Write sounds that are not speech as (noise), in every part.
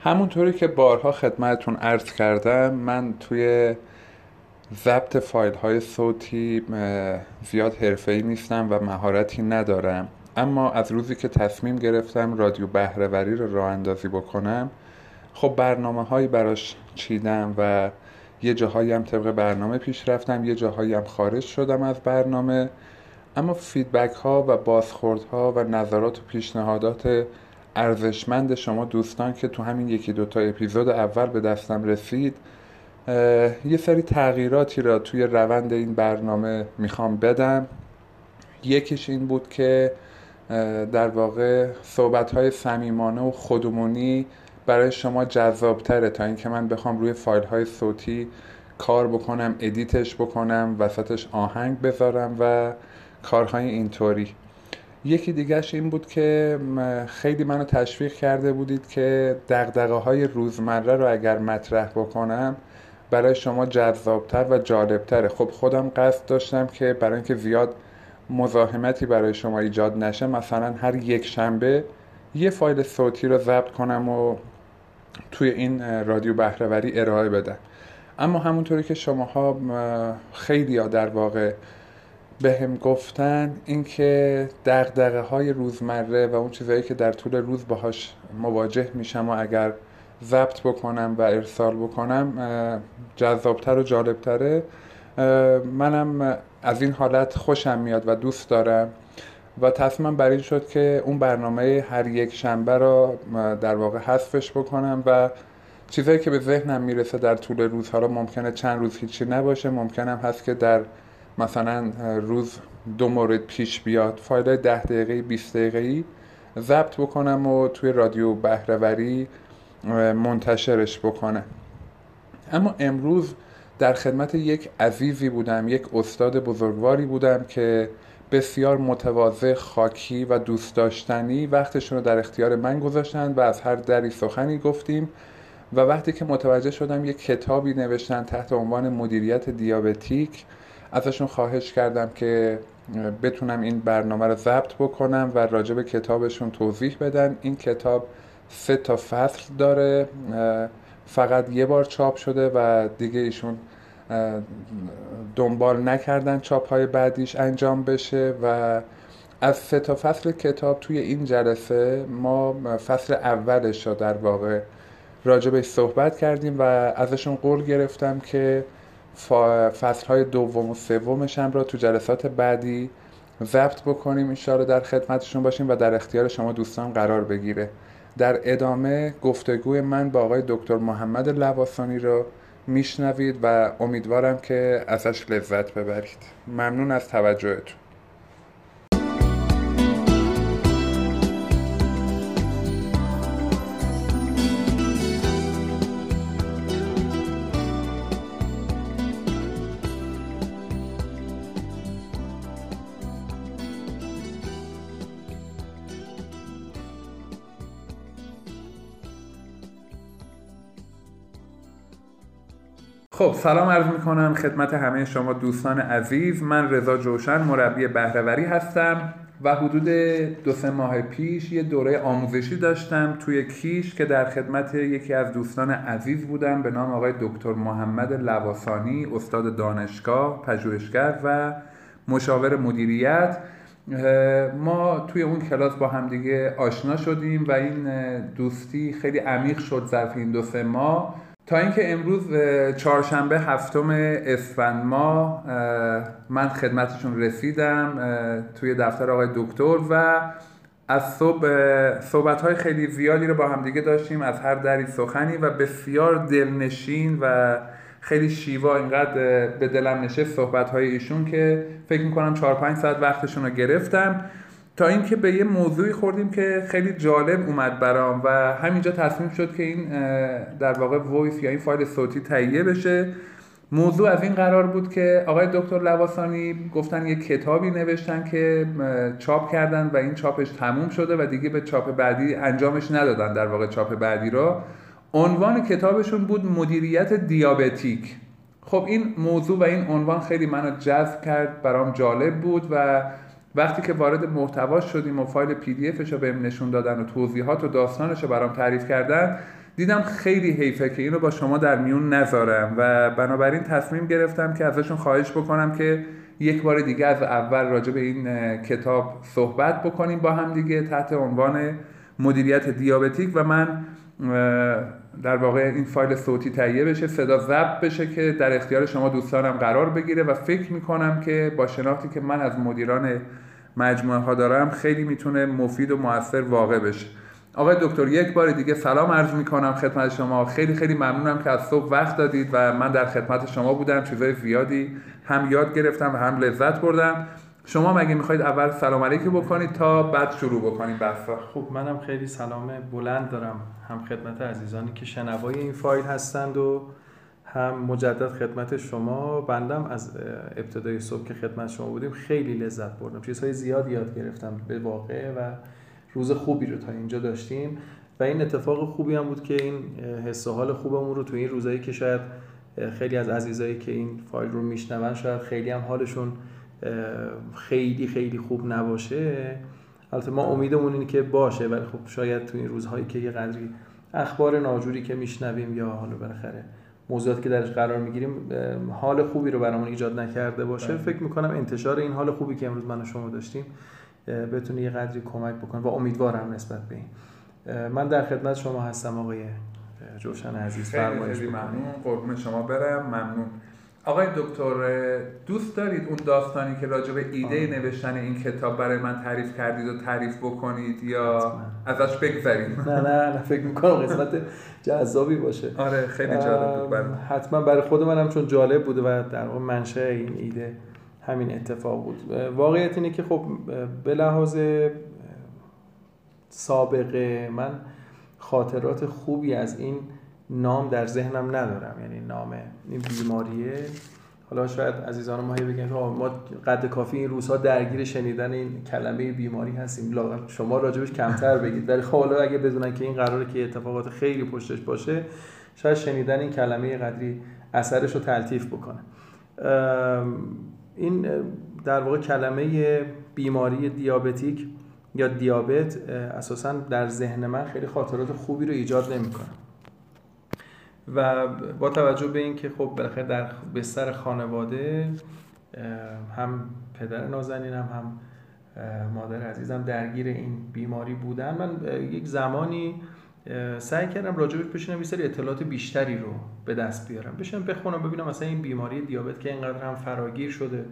همونطوری که بارها خدمتتون عرض کردم من توی ضبط فایل های صوتی زیاد ای نیستم و مهارتی ندارم. اما از روزی که تصمیم گرفتم رادیو بهرهوری رو راه اندازی بکنم خب برنامه هایی براش چیدم و یه جاهایی هم طبق برنامه پیش رفتم یه جاهایی هم خارج شدم از برنامه. اما فیدبک ها و بازخورد ها و نظرات و پیشنهادات ارزشمند شما دوستان که تو همین یکی دوتا اپیزود اول به دستم رسید یه سری تغییراتی را توی روند این برنامه می‌خوام بدم. یکیش این بود که در واقع صحبت های صمیمانه و خودمونی برای شما جذابتره تا اینکه من بخوام روی فایل های صوتی کار بکنم ادیتش بکنم وسطش آهنگ بذارم و کارهای اینطوری. یکی دیگهش این بود که خیلی منو تشویق کرده بودید که دقدقه های روزمره رو اگر مطرح بکنم برای شما جذابتر و جالبتره. خب خودم قصد داشتم که برای اینکه زیاد مزاحمتی برای شما ایجاد نشه مثلا هر یک شنبه یه فایل صوتی رو ضبط کنم و توی این رادیو بهرهوری ارائه بدم. اما همونطوری که شماها خیلی ها در واقع به هم گفتن اینکه دقدقه های روزمره و اون چیزهایی که در طول روز باهاش مواجه میشم و اگر ضبط بکنم و ارسال بکنم جذابتر و جالبتره. منم از این حالت خوشم میاد و دوست دارم و تصمیمم بر این شد که اون برنامه هر یک شنبه را در واقع حذفش بکنم و چیزهایی که به ذهنم می‌رسه در طول روز حالا ممکنه چند روز هیچی نباشه. ممکنم هست که در مثلا روز دو مورد پیش بیاد. فایل ده دقیقه 20 دقیقه ضبط بکنم و توی رادیو بهرهوری منتشرش بکنم. اما امروز در خدمت یک عزیزی بودم یک استاد بزرگواری بودم که بسیار متواضع خاکی و دوست داشتنی وقتشون رو در اختیار من گذاشتن و از هر دری سخنی گفتیم و وقتی که متوجه شدم یک کتابی نوشتن تحت عنوان مدیریت دیابتیک ازشون خواهش کردم که بتونم این برنامه رو ضبط بکنم و راجع به کتابشون توضیح بدن. این کتاب سه تا فصل داره فقط یه بار چاپ شده و دیگه ایشون دنبال نکردن چاپ های بعدیش انجام بشه و از سه تا فصل کتاب توی این جلسه ما فصل اولش رو در واقع راجبش صحبت کردیم و ازشون قول گرفتم که فصل های دوم و سومش هم را تو جلسات بعدی ضبط بکنیم انشاءالله در خدمتشون باشیم و در اختیار شما دوستان قرار بگیره. در ادامه گفتگوی من با آقای دکتر محمد لواسانی رو میشنوید و امیدوارم که ازش لذت ببرید. ممنون از توجهتون. خب سلام عرض می کنم خدمت همه شما دوستان عزیز. من رضا جوشن مربی بهرهوری هستم و حدود دو سه ماه پیش یه دوره آموزشی داشتم توی کیش که در خدمت یکی از دوستان عزیز بودم به نام آقای دکتر محمد لواسانی استاد دانشگاه پژوهشگر و مشاور مدیریت. ما توی اون کلاس با همدیگه آشنا شدیم و این دوستی خیلی عمیق شد ظرف این دو سه ماه. تا اینکه امروز چهارشنبه هفتم اسفند ماه من خدمتشون رسیدم توی دفتر آقای دکتر و از صبح صحبت های خیلی زیادی رو با همدیگه داشتیم از هر دری سخنی و بسیار دلنشین و خیلی شیوا اینقدر به دلم نشست صحبت های ایشون که فکر می‌کنم 4 5 ساعت وقتشون رو گرفتم. تا اینکه به یه موضوعی خوردیم که خیلی جالب اومد برام و همینجا تصمیم شد که این در واقع voice یا این فایل صوتی تهیه بشه. موضوع از این قرار بود که آقای دکتر لواسانی گفتن یه کتابی نوشتن که چاپ کردن و این چاپش تموم شده و دیگه به چاپ بعدی انجامش ندادن در واقع چاپ بعدی رو. عنوان کتابشون بود مدیریت دیابتیک. خب این موضوع و این عنوان خیلی منو جذب کرد برام جالب بود و وقتی که وارد محتوا شدیم و فایل پی دی افش رو بهم نشون دادن و توضیحات و داستانش رو برام تعریف کردن دیدم خیلی حیفه که اینو با شما در میون نذارم و بنابراین تصمیم گرفتم که ازشون خواهش بکنم که یک بار دیگه از اول راجع به این کتاب صحبت بکنیم با هم دیگه تحت عنوان مدیریت دیابتیک و من در واقع این فایل صوتی تهیه بشه صدا ضبط بشه که در اختیار شما دوستانم قرار بگیره و فکر می‌کنم که با شناختی که من از مدیران مجموعه ها دارم خیلی می‌تونه مفید و موثر واقع بشه. آقای دکتر یک بار دیگه سلام عرض می‌کنم خدمت شما. خیلی خیلی ممنونم که از صبح وقت دادید و من در خدمت شما بودم. چیزای زیادی هم یاد گرفتم و هم لذت بردم. شما مگه می‌خواید اول سلام علیکم بکنید تا بعد شروع بکنیم بحثا؟ خب منم خیلی سلام بلند دارم هم خدمت عزیزانی که شنوای این فایل هستند و هم مجدد خدمت شما بندم از ابتدای صبح که خدمت شما بودیم خیلی لذت بردم. چیزهای زیاد یاد گرفتم به واقع و روز خوبی رو تا اینجا داشتیم و این اتفاق خوبی هم بود که این حس و حال خوبمون رو تو این روزایی که شاید خیلی از عزیزایی که این فایل رو میشنون شاید خیلی هم حالشون خیلی خیلی خوب نباشه. البته ما امیدمون اینه که باشه ولی خب شاید تو این روزهایی که یه قدری اخبار ناجوری که میشنویم یا حالا بالاخره موضوعاتی که درش قرار می‌گیریم حال خوبی رو برامون ایجاد نکرده باشه. بله. فکر می‌کنم انتشار این حال خوبی که امروز من و شما داشتیم بتونه یه قدری کمک بکنه و امیدوارم نسبت به این. من در خدمت شما هستم آقای جوشن عزیز. خیلی خیلی ممنون. قربون شما برم. ممنون. آقای دکتر دوست دارید اون داستانی که راجع به ایده نوشتن این کتاب برای من تعریف کردید و تعریف بکنید یا ازش بگذرید نه نه نه فکر می‌کنم قسمت جذابی باشه. آره خیلی جالب بود حتما برای خود منم چون جالب بوده و در واقع منشه این ایده همین اتفاق بود. واقعیت اینه که خب به لحاظ سابقه من خاطرات خوبی از این نام در ذهنم ندارم. یعنی نام این بیماریه. حالا شاید عزیزان ما بگن ما قد کافی این روزها درگیر شنیدن این کلمه بیماری هستیم. شما راجبش کمتر بگید. ولی خب اگه بدونن که این قراره که اتفاقات خیلی پشتش باشه شاید شنیدن این کلمه قدری اثرش رو تلطیف بکنه. این در واقع کلمه بیماری دیابتیک یا دیابت اساسا در ذهن من خیلی خاطرات خوبی رو ایجاد نمی‌کنه. و با توجه به اینکه خب بالاخره در بستر خانواده هم پدر نازنینم هم مادر عزیزم درگیر این بیماری بودن. من یک زمانی سعی کردم راجبش بشینم یه سری اطلاعات بیشتری رو به دست بیارم. بشینم بخونم ببینم مثلا این بیماری دیابت که اینقدر هم فراگیر شده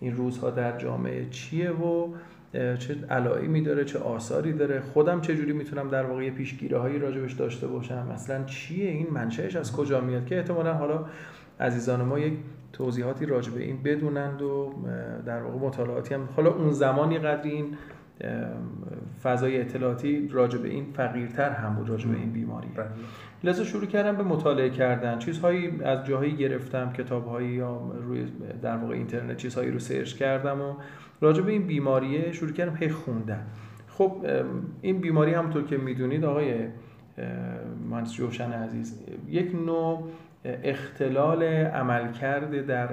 این روزها در جامعه چیه و چه علائمی داره چه آثاری داره. خودم چه جوری می‌تونم در واقع پیشگیری هایی راجبش داشته باشم؟ مثلا چیه این؟ منشأش از کجا میاد؟ که احتمالا حالا عزیزان ما یک توضیحاتی راجع به این بدونند و در واقع مطالعاتی هم. حالا اون زمانی قدری این فضای اطلاعاتی راجع به این فقیرتر هم بود راجع به این بیماری. بله. لذا شروع کردم به مطالعه کردن. چیزهایی از جاهایی گرفتم کتابهایی یا روی در واقع اینترنت چیزهایی رو سرچ کردم و راجع به این بیماریه شروع کردم هی خوندن. خب این بیماری همونطور که می‌دونید آقای مهندس جوشن عزیز یک نوع اختلال عملکرد در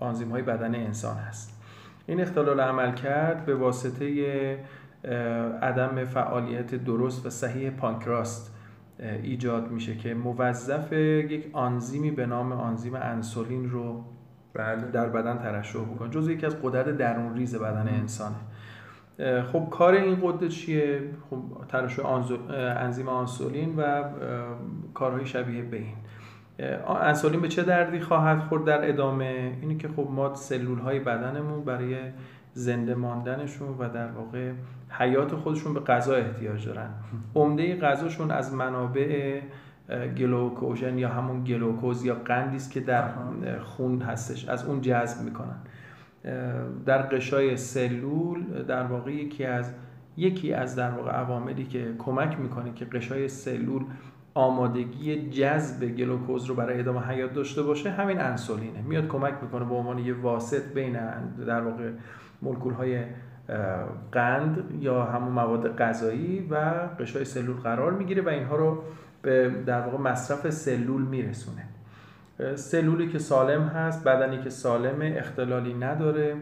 آنزیم های بدن انسان هست. این اختلال عمل کرد به واسطه عدم فعالیت درست و صحیح پانکراست ایجاد میشه که موظف یک آنزیمی به نام آنزیم انسولین رو بله. در بدن ترشح بکنه جزو یکی از قدرت درون ریز بدن انسانه خب کار این قدرت چیه؟ خب ترشح انزیم آنسولین و کارهای شبیه به این. انسولین به چه دردی خواهد خورد در ادامه؟ اینه که خب ما سلول های بدنمون برای زنده ماندنشون و در واقع حیات خودشون به غذا احتیاج دارن. عمده غذاشون از منابع گلوکوژن یا همون گلوکوز یا قندی است که در خون هستش از اون جذب می‌کنن. در قشای سلول در واقع یکی از یکی از در واقع عواملی که کمک می‌کنه که قشای سلول آمادگی جذب گلوکوز رو برای ادامه حیات داشته باشه همین انسولینه. میاد کمک می‌کنه به عنوان یه واسط بین در واقع مولکول های قند یا همون مواد غذایی و قشای سلول قرار می‌گیره و اینها رو به در واقع مصرف سلول میرسونه. سلولی که سالم هست بدنی که سالم اختلالی نداره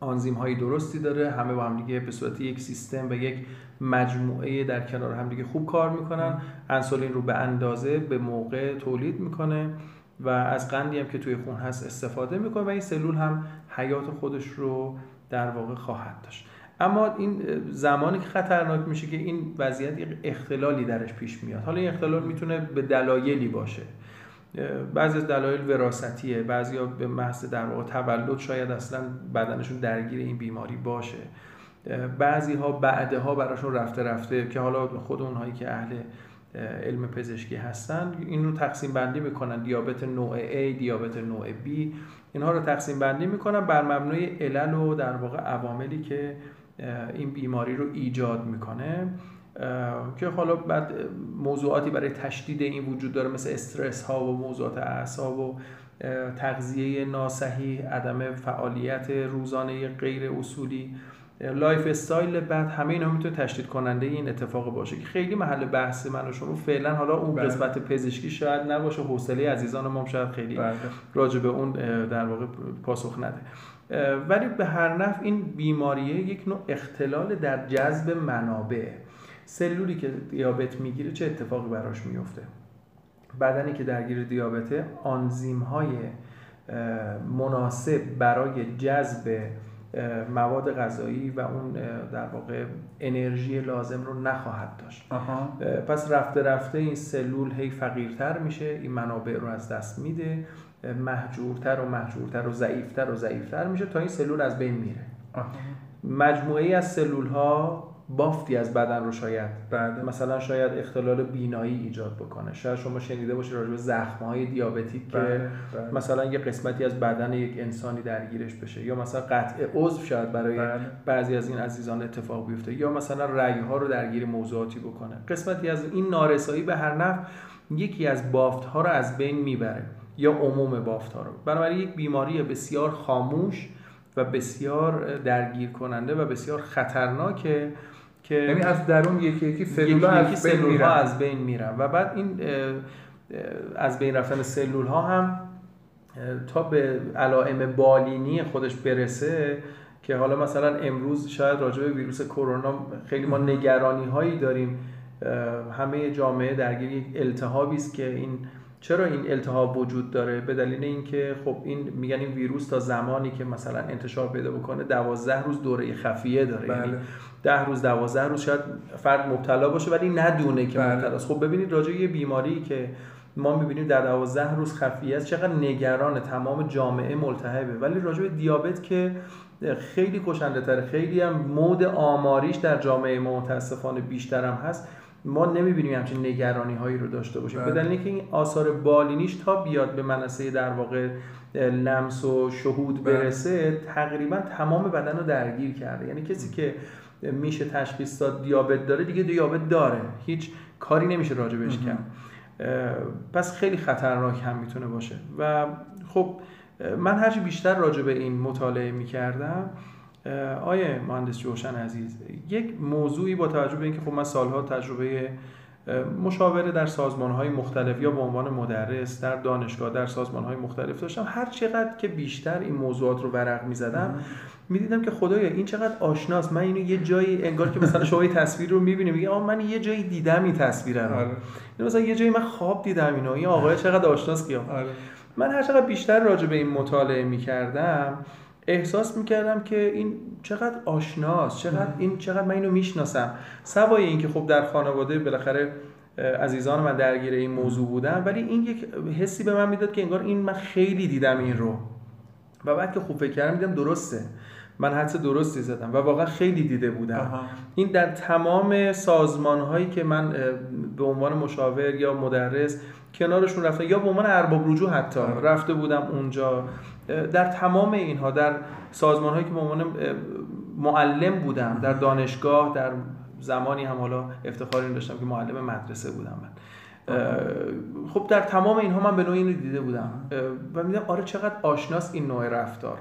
آنزیم هایی درستی داره همه با هم دیگه به صورت یک سیستم و یک مجموعه در کنار هم دیگه خوب کار می‌کنن. انسولین رو به اندازه به موقع تولید می‌کنه و از قندی هم که توی خون هست استفاده می‌کنه و این سلول هم حیات خودش رو در واقع خواهد داشت. اما این زمانی که خطرناک میشه که این وضعیت اختلالی درش پیش میاد. حالا این اختلال می‌تونه به دلایلی باشه. بعضی از دلایل وراثتیه بعضی ها به محض در واقع تولد شاید اصلا بدنشون درگیر این بیماری باشه. بعضی ها بعدها براشون رفته رفته که حالا خود اونهایی که اهل علم پزشکی هستن این رو تقسیم بندی می‌کنن. دیابت نوع A دیابت نوع B. اینها رو تقسیم بندی می‌کنن بر مبنای علل و در واقع عواملی که این بیماری رو ایجاد می‌کنه که حالا بعد موضوعاتی برای تشدید این وجود داره مثل استرس ها و موضوعات اعصاب و تغذیه ناصحیح عدم فعالیت روزانه غیر اصولی lifestyle بعد همه اینا می‌تونه تشدید کننده این اتفاق باشه که خیلی محل بحث من و شما فعلا حالا اون بله. قسمت پزشکی شاید نباشه حوصله عزیزان ما شاید خیلی بله. راجع به اون در واقع پاسخ نده ولی به هر نحو این بیماریه یک نوع اختلال در جذب منابع. سلولی که دیابت می‌گیره چه اتفاقی براش میفته بدنی که درگیر دیابته آنزیم های مناسب برای جذب مواد غذایی و اون در واقع انرژی لازم رو نخواهد داشت. پس رفته رفته این سلول هی فقیرتر میشه این منابع رو از دست میده. محجورتر و محجورتر و ضعیفتر و ضعیفتر میشه تا این سلول از بین میره. مجموعه ای از سلول ها بافتی از بدن رو شاید بعد. مثلا شاید اختلال بینایی ایجاد بکنه. شاید شما شنیده باشید راجع به زخم های دیابتیک که بله، بله. مثلا یه قسمتی از بدن یک انسانی درگیرش بشه یا مثلا قطع عضو شاید برای بله. بعضی از این عزیزان اتفاق بیفته یا مثلا رگ ها رو درگیر موضوعاتی بکنه. قسمتی از این نارسایی به هر نفع یکی از بافت ها رو از بین می‌بره. یا عموم بافت ها رو. بنابراین یک بیماری بسیار خاموش و بسیار درگیر کننده و بسیار خطرناکه که یعنی از درون یکی یکی سلول ها از بین میرن. از بین میرن. و بعد این از بین رفتن سلول ها هم تا به علائم بالینی خودش برسه که حالا مثلا امروز شاید راجع به ویروس کرونا خیلی ما نگرانی هایی داریم همه جامعه درگیر یک التهابی است که این چرا این التهاب وجود داره؟ به دلیل اینکه خب این میگن این ویروس تا زمانی که مثلا انتشار پیدا بکنه دوازده روز دوره خفیه داره. یعنی بله. ده روز دوازده روز شاید فرد مبتلا باشه ولی ندونه که بله. مبتلاست. خب ببینید راجع یه بیماری که ما می‌بینیم در دوازده روز خفیه است چقدر نگران تمام جامعه ملتهبه. ولی راجع به دیابت که خیلی کشنده تره خیلی هم مود آماریش در جامعه ما متاسفانه بیشتر هم هست. ما نمی‌بینیم همچین نگرانی هایی رو داشته باشیم. به دلیل اینکه این آثار بالینیش تا بیاد به منصه در واقع لمس و شهود بله. برسه تقریبا تمام بدن رو درگیر کرده. یعنی کسی که میشه تشخیص داد دیابت داره دیگه دیابت داره. هیچ کاری نمیشه راجبش کرد. پس خیلی خطرناک هم می‌تونه باشه. و خب من هرچی بیشتر راجع به این مطالعه می‌کردم آیه مهندس جوشن عزیز یک موضوعی با توجه به اینکه خب من سالها تجربه مشاوره در سازمان های مختلف یا به عنوان مدرس در دانشگاه در سازمان های مختلف داشتم هر چقدر که بیشتر این موضوعات رو ورق می زدم می دیدم که خدایا این چقدر آشناست. من اینو یه جایی انگار که مثلا شما تصویر رو می‌بینی میگه آ من یه جایی دیدم این تصویر رو. آره. مثلا یه جایی من خواب دیدم اینو. این آقای چقدر آشناست کیا آره. من هر چقدر بیشتر راجع به این مطالعه می‌کردم احساس می‌کردم که این چقدر آشناست چقدر این چقدر من اینو می‌شناسم. سوای اینکه خب در خانواده بالاخره عزیزان من درگیر این موضوع بودن ولی این یک حسی به من می‌داد که انگار این من خیلی دیدم این رو. و بعد که خوب فکر کردم دیدم درسته. من حدس درستی زدم و واقعا خیلی دیده بودم. این در تمام سازمان هایی که من به عنوان مشاور یا مدرس کنارشون رفته یا به عنوان ارباب رجوع حتی رفته بودم اونجا. در تمام اینها در سازمان هایی که به عنوان معلم بودم در دانشگاه در زمانی هم حالا افتخار این داشتم که معلم مدرسه بودم من. خب در تمام اینها من به نوعی اینو دیده بودم. و میدم آره چقدر آشناس این نوع رفتار.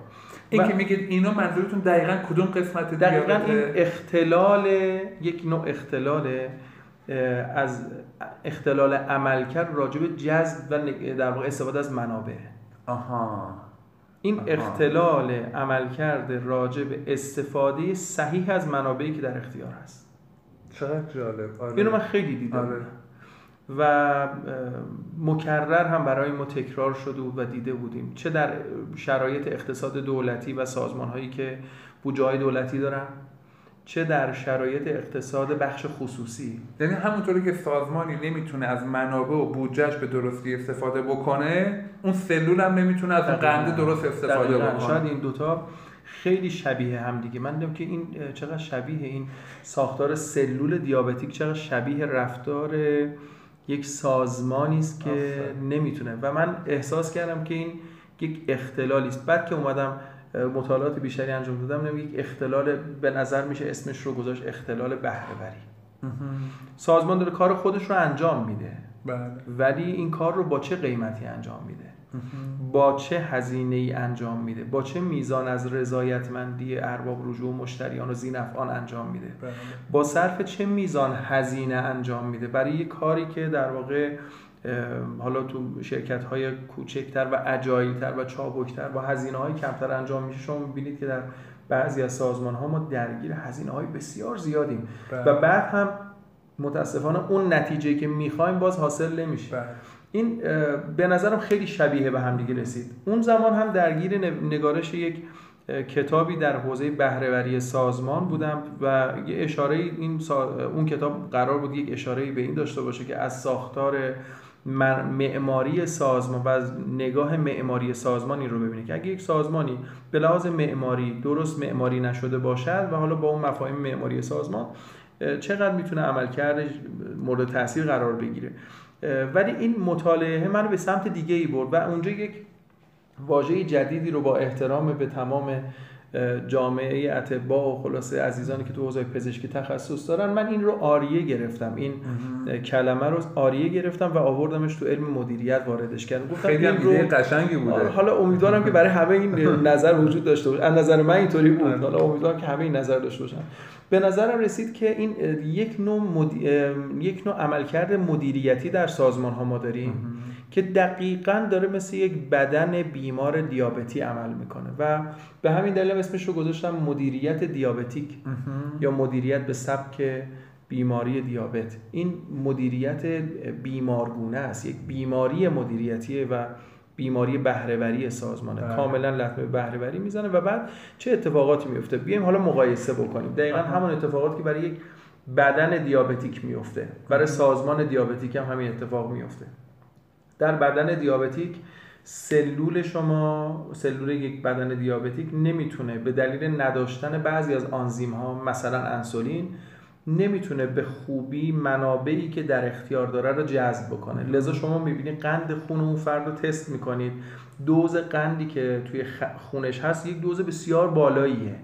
این که میگید اینا منظورتون دقیقا کدوم قسمت دقیقا این اختلال یک نوع اختلال از اختلال عملکرد راجع به جذب و در واقع استفاده از منابع. آها. این اختلال عملکرد راجع به استفاده صحیح از منابعی که در اختیار هست. چقدر جالب. آره. اینو من خیلی دیدم. آره. و مکرر هم برای ما تکرار شده بود و دیده بودیم. چه در شرایط اقتصاد دولتی و سازمان هایی که بودجه های دولتی دارن. چه در شرایط اقتصاد بخش خصوصی. یعنی همونطوری که سازمانی نمی‌تونه از منابع و بودجهش به درستی استفاده بکنه اون سلول هم نمی‌تونه از قنده درست استفاده بکنه. شاید این دوتا خیلی شبیه هم دیگه. من دیدم که این چقدر شبیه این ساختار سلول دیابتیک چقدر شبیه رفتار یک سازمانی است که نمی‌تونه. و من احساس کردم که این یک اختلالی است. بعد که اومدم مطالعات بیشتری انجام دادم یک اختلال به نظر میشه اسمش رو گذاشت اختلال بهره سازمان داره کار خودش رو انجام میده. بله. ولی این کار رو با چه قیمتی انجام میده؟ با چه هزینه ای انجام میده؟ با چه میزان از رضایتمندی ارباب رجوع مشتریان و زینفعان انجام میده؟ بله. با صرف چه میزان هزینه انجام میده؟ برای یه کاری که در واقع حالا تو شرکت های کوچکتر و اجایلتر و چابکتر با هزینه های کمتر انجام میشه شما می‌بینید که در بعضی از سازمان ها ما درگیر هزینه های بسیار زیادیم بله. و بعد هم متاسفانه اون نتیجه که می‌خوایم باز حاصل نمیشه بله. این به نظرم خیلی شبیه به همدیگه رسید اون زمان هم درگیر نگارش یک کتابی در حوزه بهرهوری سازمان بودم و یه اشاره این اون کتاب قرار بود یک اشاره به این داشته باشه که از ساختار معماری سازمان و از نگاه معماری سازمانی رو ببینید که اگه یک سازمانی به لحاظ معماری درست معماری نشده باشد و حالا با اون مفاهیم معماری سازمان چقدر می‌تونه عملکردش مورد تاثیر قرار بگیره؟ ولی این مطالعه من به سمت دیگه ای برد و اونجا یک واژه جدیدی رو با احترام به تمام جامعه اتباع و خلاصه عزیزانی که تو حوزه پزشکی تخصص دارن من این رو آریه گرفتم. این کلمه رو آریه گرفتم و آوردمش تو علم مدیریت واردش کردم. گفتم خیلی هم رو... قشنگی بوده. حالا امیدوارم که برای همه این نظر وجود داشته باشه. از نظر من اینطوری بود. آره. حالا امیدوارم که همه این نظر داشته باشن. به نظرم رسید که این یک نوع یک نوع عملکرد مدیریتی در سازمان ها ما داریم. که دقیقا داره مثل یک بدن بیمار دیابتی عمل می‌کنه و به همین دلیل اسمش رو گذاشتم مدیریت دیابتیک یا مدیریت به سبک بیماری دیابت. این مدیریت بیمارگونه است یک بیماری مدیریتیه و بیماری بهرهوری سازمانه. بله. کاملا لطمه بهرهوری می‌زنه و بعد چه اتفاقاتی میفته بیایم حالا مقایسه بکنیم. دقیقا همون اتفاقاتی که برای یک بدن دیابتیک میفته برای سازمان دیابتیک هم همین اتفاق میفته در بدن دیابتیک سلول شما سلول یک بدن دیابتیک نمی‌تونه به دلیل نداشتن بعضی از آنزیم ها مثلا انسولین نمی‌تونه به خوبی منابعی که در اختیار داره رو جذب بکنه. لذا شما می‌بینید قند خون اون فرد رو تست می‌کنید. دوز قندی که توی خونش هست یک دوز بسیار بالاییه.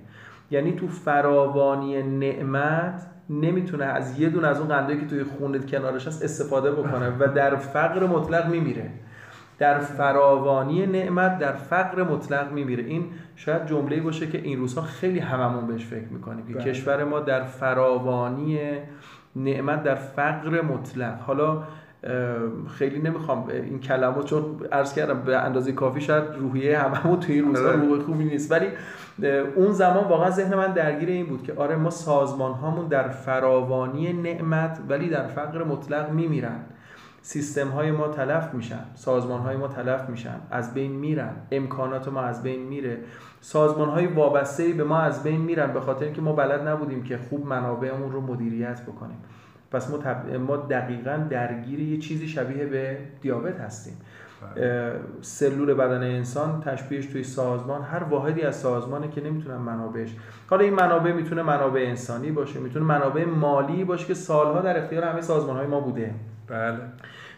یعنی تو فراوانی نعمت نمی‌تونه از یه دون از اون قندایی که توی خونت کنارش هست استفاده بکنه و در فقر مطلق میمیره. در فراوانی نعمت در فقر مطلق میمیره. این شاید جمله باشه که این روزها خیلی هممون بهش فکر می‌کنیم. که بله. کشور ما در فراوانی نعمت در فقر مطلق. حالا خیلی نمی‌خوام این کلمات چون عرض کردم به اندازه کافی شاید روحیه هممون توی این روزها آره. روح خوبی نیست. ولی اون زمان واقعا ذهن من درگیر این بود که آره ما سازمان هامون در فراوانی نعمت ولی در فقر مطلق میمیرن. سیستم های ما تلف میشن سازمان های ما تلف میشن از بین میرن. امکانات ما از بین میره. سازمان های وابسته به ما از بین میرن به خاطر اینکه ما بلد نبودیم که خوب منابعمون رو مدیریت بکنیم. پس ما, ما دقیقا درگیر یه چیزی شبیه به دیابت هستیم. سلول بدن انسان تشبیهش توی سازمان هر واحدی از سازمانه که نمی‌تونن منابعش. حالا این منابع می‌تونه منابع انسانی باشه می‌تونه منابع مالی باشه که سالها در اختیار همه سازمان های ما بوده. بله.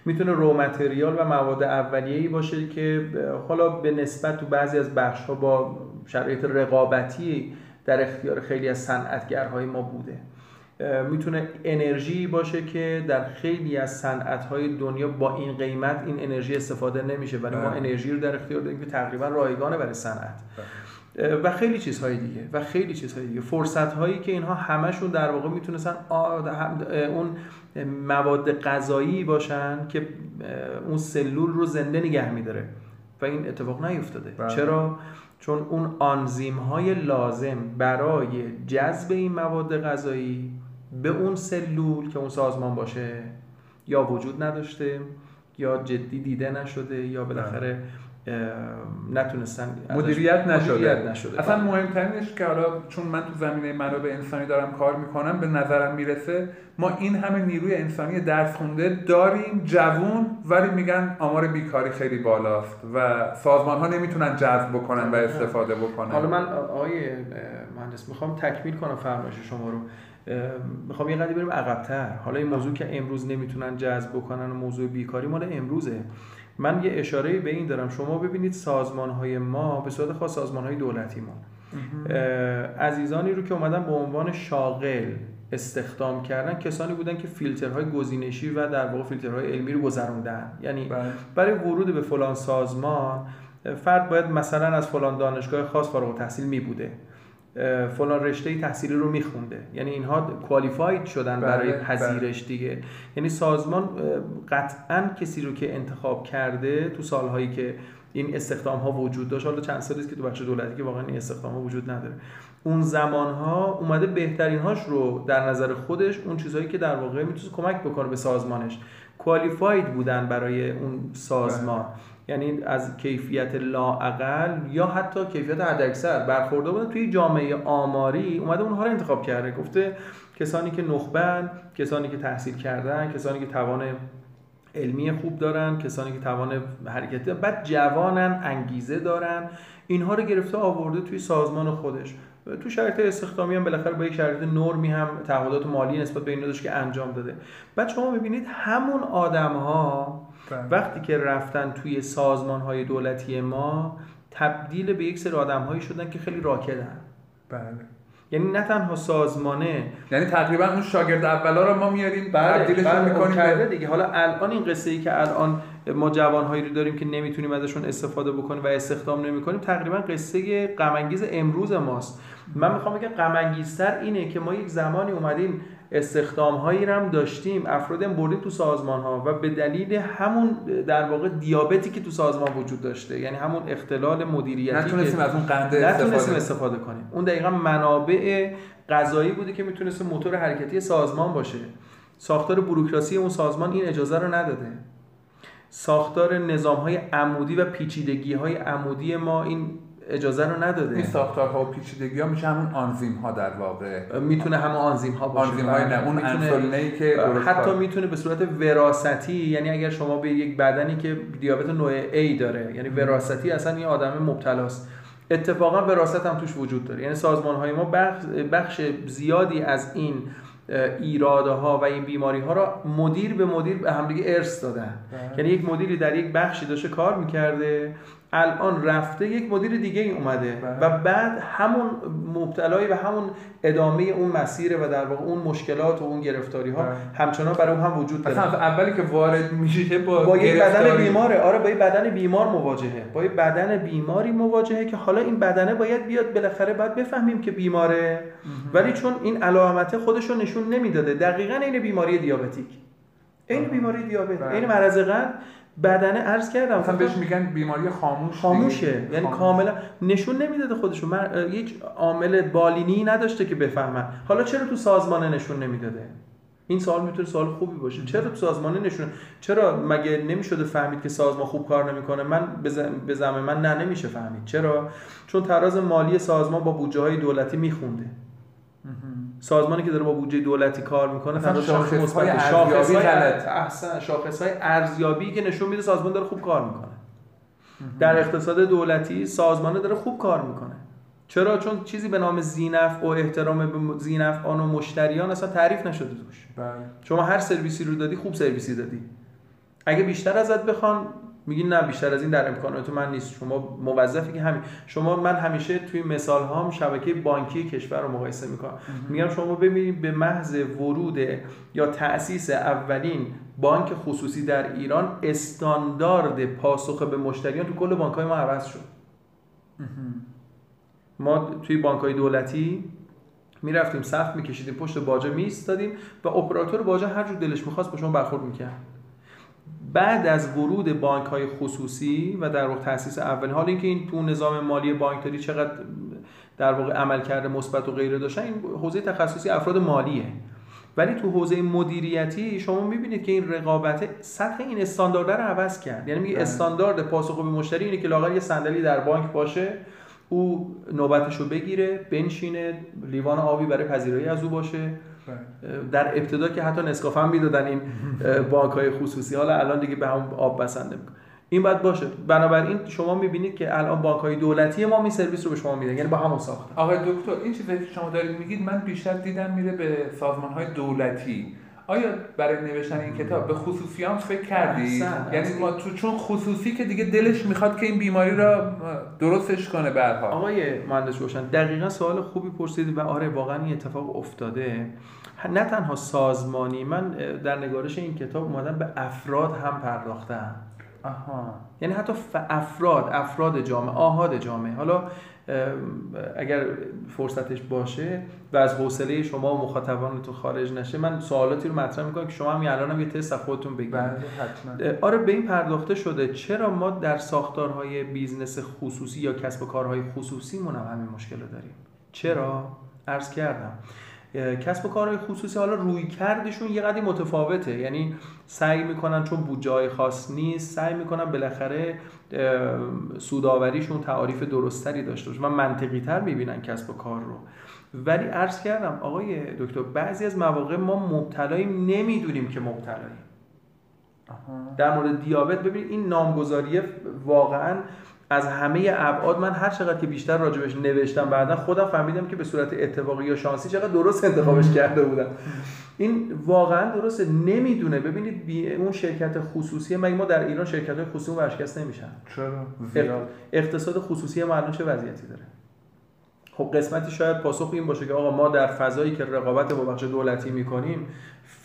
می‌تونه رو متریال و مواد اولیه‌ای باشه که حالا به نسبت تو بعضی از بخش ها با شرایط رقابتی در اختیار خیلی از صنعتگرهای ما بوده. می‌تونه انرژی باشه که در خیلی از صنعت‌های دنیا با این قیمت این انرژی استفاده نمیشه. ولی ما بله. انرژی رو در اختیار داریم که تقریبا رایگانه برای صنعت. بله. و خیلی چیزهای دیگه. و خیلی چیزهای دیگه. فرصت هایی که اینها همشون در واقع می‌تونستن اون مواد غذایی باشن که اون سلول رو زنده نگه میداره. و این اتفاق نیفتاده. بله. چرا؟ چون اون آنزیم های لازم برای جذب این مواد غذایی به اون سلول که اون سازمان باشه یا وجود نداشته یا جدی دیده نشده یا بالاخره نتونستن مدیریت نشده. مدیریت نشده. اصلا مهمترینش که حالا چون من تو زمینه منابع انسانی دارم کار می‌کنم به نظرم می‌رسه ما این همه نیروی انسانی درس خونده داریم جوون ولی میگن آمار بیکاری خیلی بالاست و سازمان ها نمی‌تونن جذب بکنن و استفاده بکنن. حالا من آقای مهندس می‌خوام تکمیل کنم فرمایش شما رو. می‌خوام یه قدری بریم عقبتر. حالا این موضوع که امروز نمی‌تونن جذب بکنن و موضوع بیکاری مال امروزه. من یه اشاره به این دارم. شما ببینید سازمان های ما به صورت خاص سازمان های دولتی ما عزیزانی رو که اومدن به عنوان شاغل استخدام کردن کسانی بودن که فیلترهای گزینشی و در واقع فیلترهای علمی رو گذروندن. یعنی بله. برای ورود به فلان سازمان فرد باید مثلا از فلان دانشگاه خاص فارغ التحصیل می بوده فلان رشته تحصیلی رو میخونده. یعنی اینها کوالیفاید شدن بله، برای بله. پذیرش دیگه. یعنی سازمان قطعا کسی رو که انتخاب کرده تو سالهایی که این استخدام ها وجود داشت حالا چند سالی که تو بخش دولتی که واقعا این استخدام ها وجود نداره. اون زمان ها اومده بهترین هاش رو در نظر خودش اون چیزهایی که در واقع می‌تونه کمک بکنه به سازمانش. کوالیفاید بودن برای اون سازمان. بله. یعنی از کیفیت لاعقل یا حتی کیفیت حداکثر. برخورده بوده توی جامعه آماری اومده اونها رو انتخاب کرده. گفته کسانی که نخبن کسانی که تحصیل کردن کسانی که توان علمی خوب دارن کسانی که توان حرکتی بعد جوانن انگیزه دارن. اینها رو گرفته آورده توی سازمان خودش. تو شرایط استخدامی هم بالاخره با یک شرایط نرمی هم تعهدات مالی نسبت به این داشت که انجام داده. بعد شما می‌بینید همون آدم ها بله. وقتی که رفتن توی سازمان های دولتی ما تبدیل به یک سری آدم هایی شدن که خیلی راکدن. بله. یعنی نه تنها سازمانه یعنی تقریبا اون شاگرد اولا رو ما میاریم بله تبدیلش بله می‌کنیم. کرده دیگه. حالا الان این قصه ای که الان ما جوانهایی رو داریم که نمی‌تونیم ازشون استفاده بکنیم و استخدام نمی‌کنیم تقریبا قصه غم امروز ماست. من می‌خوام بگم غم اینه که ما یک زمانی اومدیم استخدام هایی هم داشتیم. افراد بردیم تو سازمان ها و به دلیل همون در واقع دیابتی که تو سازمان وجود داشته یعنی همون اختلال مدیریتی نتونستیم از اون قنده استفاده. استفاده کنیم. اون دقیقا منابع غذایی بوده که می‌تونست موتور حرکتی سازمان باشه. ساختار بروکراسی اون سازمان این اجازه رو نداده. ساختار نظام های عمودی و پیچیدگی های عمودی ما این اجازه رو نداده. این ساختارها و پیچیدگی ها میشه همون آنزیم ها در واقع. می‌تونه همون آنزیم ها باشه. آنزیم های نه اون انسولینی که حتی می‌تونه به صورت وراثتی یعنی اگر شما به یک بدنی که دیابت نوع A داره یعنی وراثتی اصلا یه آدم مبتلاست. اتفاقا وراثت هم توش وجود داره. یعنی سازمان های ما بخش زیادی از این ایراده ها و این بیماری ها را مدیر به مدیر به همدیگه ارث دادن. بله. یعنی یک مدیری در یک بخشی داشته کار می‌کرده الان رفته یک مدیر دیگه ای اومده بله. و بعد همون مبتلایی و همون ادامه اون مسیر و در واقع اون مشکلات و اون گرفتاری ها بله. همچنان برای اون هم وجود داره. اولی که وارد میشه با, با یک بدن بیماره. آره با یک بدن بیمار مواجهه. با یک بدن بیماری مواجهه که حالا این بدنه باید بیاد بالاخره بعد بفهمیم که بیماره. ولی چون این علامت خودش رو نشون نمی‌داده دقیقا این بیماری دیابتیک. این بیماری دیابت. این مرض قلب. بدنه عرض کردم. مثلا بهش میگن بیماری خاموش خاموشه. یعنی کاملا نشون نمی‌داده خودشو. من یک عامل بالینی نداشته که بفهمن. حالا چرا تو سازمانه نشون نمی‌داده؟ این سوال می‌تونه سوال خوبی باشه. چرا تو سازمانه نشون چرا مگه نمی‌شده فهمید که سازمان خوب کار نمی‌کنه؟ من به زعم من نه نمیشه فهمید. چرا؟ چون تراز مالی سازمان با بودجه های دولتی میخونده. سازمانی که داره با بودجه دولتی کار می‌کنه مثلا شاخص های شاخص های احسن شاخص های ارزیابی که نشون میده سازمان داره خوب کار می‌کنه. در اقتصاد دولتی سازمان داره خوب کار می‌کنه. چرا؟ چون چیزی به نام زینف و احترام به زینف آن و مشتریان اصلا تعریف نشده توش. بله. شما هر سرویسی رو دادی خوب سرویسی دادی. اگه بیشتر ازت بخوان میگی نه بیشتر از این در امکانات من نیست. شما موظفی که همین شما من همیشه توی مثال هام شبکه بانکی کشور رو مقایسه می‌کنم. میگم شما ببینید به محض ورود یا تأسیس اولین بانک خصوصی در ایران استاندارد پاسخ به مشتریان تو کل بانک های ما عوض شد. ما توی بانک های دولتی می‌رفتیم صف میکشیدیم پشت باجه میستادیم و اپراتور باجه هر جور دلش می‌خواست با شما برخورد می‌کرد. بعد از ورود بانک های خصوصی و در واقع تاسیس اول حال اینکه این تو نظام مالی بانکداری چقدر در واقع عمل کرده مثبت و غیره داشتن این حوزه تخصصی افراد مالیه ولی تو حوزه مدیریتی شما می‌بینید که این رقابت سطح این استاندارد رو عوض کرد یعنی میگه بله. استاندارد پاسخ به مشتری اینه که لاغر یه صندلی در بانک باشه او نوبتشو بگیره بنشینه لیوان آبی برای پذیرایی از او باشه. در ابتدا که حتی نسکافه هم می‌دادن این بانک های خصوصی. حالا الان دیگه به هم آب بسنده می‌کنه. این باید باشه. بنابراین شما می‌بینید که الان بانک های دولتی ما این سرویس رو به شما میدن یعنی با همون ساختن. آقای دکتر این چیزی که شما دارید میگید من بیشتر دیدم میره به سازمان های دولتی. آیا برای نوشتن این کتاب به خصوصیان فکر؟ احسن، یعنی. ما تو چون خصوصی که دیگه دلش می‌خواد که این بیماری را درستش کنه حال. آقای مهندس روشن دقیقا سوال خوبی پرسید و آره واقعا این اتفاق افتاده. نه تنها سازمانی من در نگارش این کتاب اومدم به افراد هم پرداختم. آها. یعنی حتی ف- افراد افراد جامعه آحاد جامعه. حالا اگر فرصتش باشه و از حوصله شما و مخاطبانتون خارج نشه من سوالاتی رو مطرح می‌کنم که شما همین الان هم یه تست از خودتون بگیرید. بله حتما. آره به این پرداخته شده چرا ما در ساختارهای business خصوصی یا کسب و کارهای خصوصی هم همین مشکل رو داریم؟ چرا؟ عرض کردم. کسب و کارهای خصوصی حالا روی کردشون یه قدری متفاوته. یعنی سعی می‌کنن چون بودجه خاص نیست سعی می‌کنن بالاخره سوداوریشون تعاریف درستری داشته باشه و منطقی تر می‌بینن کسب و کار رو. ولی عرض کردم آقای دکتر بعضی از مواقع ما مبتلاییم نمی‌دونیم که مبتلاییم. در مورد دیابت ببینید این نامگذاریه واقعا از همه ابعاد من هر چقدر که بیشتر راجبش نوشتم بعدا خودم فهمیدم که به صورت اتفاقی یا شانسی چقدر درست انتخابش کرده بودم. این واقعا درسته. نمی‌دونه. ببینید بی اون شرکت خصوصی مگه ما در ایران شرکت های خصوصی ورشکست نمیشن. چرا؟ اقتصاد خصوصی ما الان چه وضعیتی داره؟ خب قسمتی شاید پاسخ این باشه که آقا ما در فضایی که رقابت با بخش دولتی می‌کنیم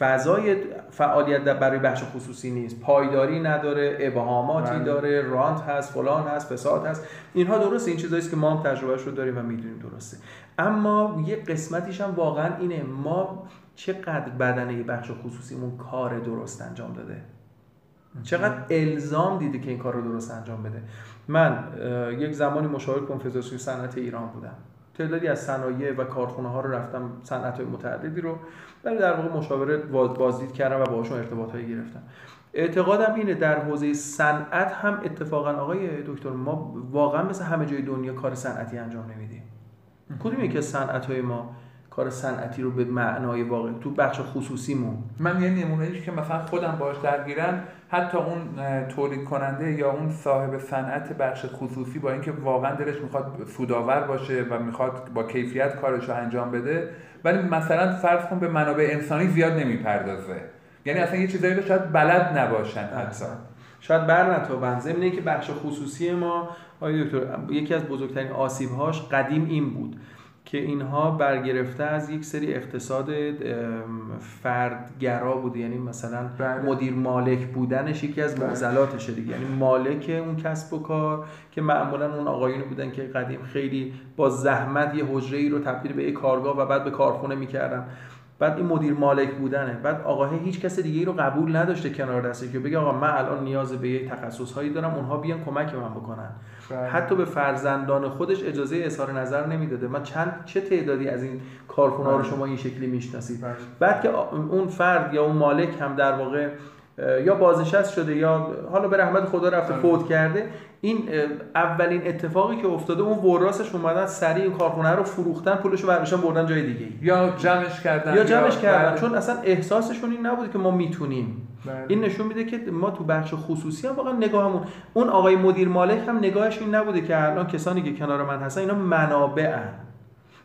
فضای فعالیت در- برای بخش خصوصی نیست. پایداری نداره ابهاماتی بله. داره رانت هست فلان هست فساد هست. اینها درسته این چیزاییست که ما هم تجربهش رو داریم و می‌دونیم درسته. اما یه قسمتیش هم واقعا اینه ما چقدر بدنه بخش خصوصیمون کار درست انجام داده؟ چقدر الزام دیده که این کار رو درست انجام بده؟ من یک زمانی مشاور کنفدراسیون صنعت ایران بودم. تعدادی از صنایع و کارخونه ها رو رفتم صنعت های متعددی رو ولی در واقع مشاوره باز- بازدید کردم و باهاشون ارتباط هایی گرفتم. اعتقادم اینه در حوزه صنعت هم اتفاقا آقای دکتر ما واقعا مثل همه جای دنیا کار صنعتی انجام نمیدیم. کدوم یکی از صنعت های ما کار صنعتی رو به معنای واقعی تو بخش خصوصیمون. من یه نمونه‌ایش که مثلا خودم باش درگیرم حتی اون تولید کننده یا اون صاحب صنعت بخش خصوصی با اینکه واقعا دلش می‌خواد سودآور باشه و می‌خواد با کیفیت کارش رو انجام بده ولی مثلا فرض کن به منابع انسانی زیاد نمی‌پردازه. یعنی اصلا یه چیزایی رو شاید بلد نباشن حتی. شاید بر نتابن. ضمن که بخش خصوصی ما آقای دکتر یکی از بزرگترین آسیبهاش قدیم این بود. که اینها برگرفته از یک سری اقتصاد فردگرا بود یعنی مثلا بله. مدیر مالک بودنش یکی از بله. معضلاتشه دیگه یعنی مالک اون کسب و کار که معمولا اون آقایونی بودن که قدیم خیلی با زحمت یه حجره ای رو تبدیل به یک کارگاه و بعد به کارخونه می‌کردن بعد این مدیر مالک بودنه بعد آقاه هیچ کس دیگه ای رو قبول نداشته کنار دسته که بگه آقا من الان نیاز به یک تخصص هایی دارم اونها بیان کمک من بکنن بله. حتی به فرزندان خودش اجازه اظهار نظر نمی‌داده من چند چه تعدادی از این کارخونه ها رو بله. شما این شکلی می‌شناسید بله. بعد که اون فرد یا اون مالک هم در واقع یا بازنشست شده یا حالا به رحمت خدا رفته بله. فوت کرده. این اولین اتفاقی که افتاده اون وراسش اومدن سریع کارخونه رو فروختن پولشو برداشتن بردن جای دیگه. یا جمعش کردن. یا جمعش کردن. بله. چون اصلا احساسشون این نبوده که ما می‌تونیم. بله. این نشون میده که ما تو بخش خصوصی هم واقعا نگاهمون اون آقای مدیر مالک هم نگاهش این نبوده که الان کسانی که کنار من هستن اینا منابعن.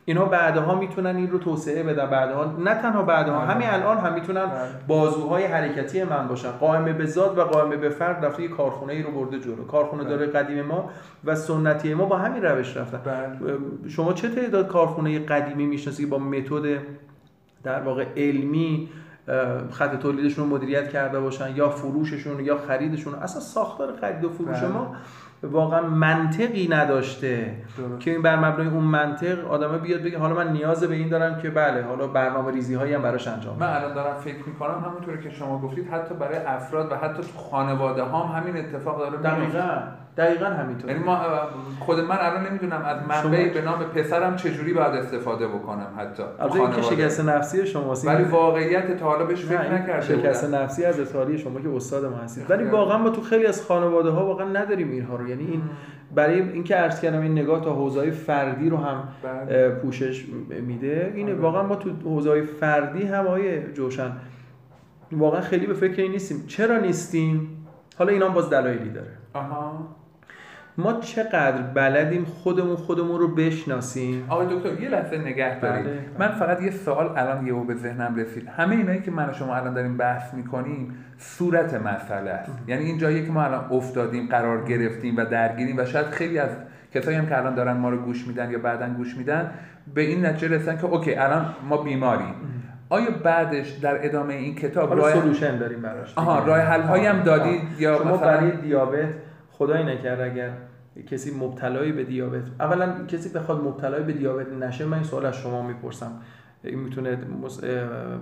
اینا بعدها می‌تونن این رو توسعه بدن بعدها نه تنها بعدها بله. همین الان هم می‌تونن بله. بازوهای حرکتی من باشن قائم به ذات و قائم به فرد رفته یه کارخونه ای رو برده جلو کارخونه بله. داره قدیم ما و سنتی ما با همین روش رفتن بله. شما چه تعداد کارخونه قدیمی می‌شناسی که با متد در واقع علمی خط تولیدشون رو مدیریت کرده باشن یا فروششون یا خریدشون اصلا ساختار خرید و فروش بله. ما واقعا منطقی نداشته که این بر مبنای اون منطق آدم بیاد بگه حالا من نیاز به این دارم که بله حالا برنامه ریزی هایی هم براش انجام من الان دارم فکر می‌کنم همونطوری که شما گفتید حتی برای افراد و حتی تو خانواده هم همین اتفاق داره دقیقاً. دقیقا همینطور یعنی ما خود من الان نمی‌دونم از منبعی به نام پسرم چجوری باید استفاده بکنم حتی. البته که شکست نفسی شماست. ولی واقعیت تا حالا بهش فکر نکرده شکست نفسی از اطلاعی شما که استاد ما هستید. ولی واقعا ما تو خیلی از خانواده ها واقعا نداریم اینها رو. یعنی این برای اینکه عرض کردم این نگاه تا حوزه فردی رو هم بله. پوشش میده. اینه آره. واقعا ما تو حوزه فردی هم آیه جوشن واقعا خیلی به فکر این نیستیم. چرا نیستیم؟ حالا اینا باز دلایلی داره. آها. ما چقدر بلدیم خودمون خودمون رو بشناسیم؟ آقای دکتر یه لحظه نگه دارید. بله. من فقط یه سوال الان یهو به ذهنم رسید. همه اینایی که من و شما الان داریم بحث می‌کنیم صورت مسئله است. یعنی این جایی که ما الان افتادیم قرار گرفتیم و درگیریم و شاید خیلی از کسایی هم که الان دارن ما رو گوش میدن یا بعدا گوش میدن به این نتیجه رسن که okay الان ما بیماریم. آیا بعدش در ادامه این کتاب راه solution داریم براش. آها راه حل هم دادید یا شما برای دیابت خدای نکرد اگر کسی مبتلای به دیابت اولا کسی بخواد مبتلای به دیابت نشه من این سوال از شما می‌پرسم. این می‌تونه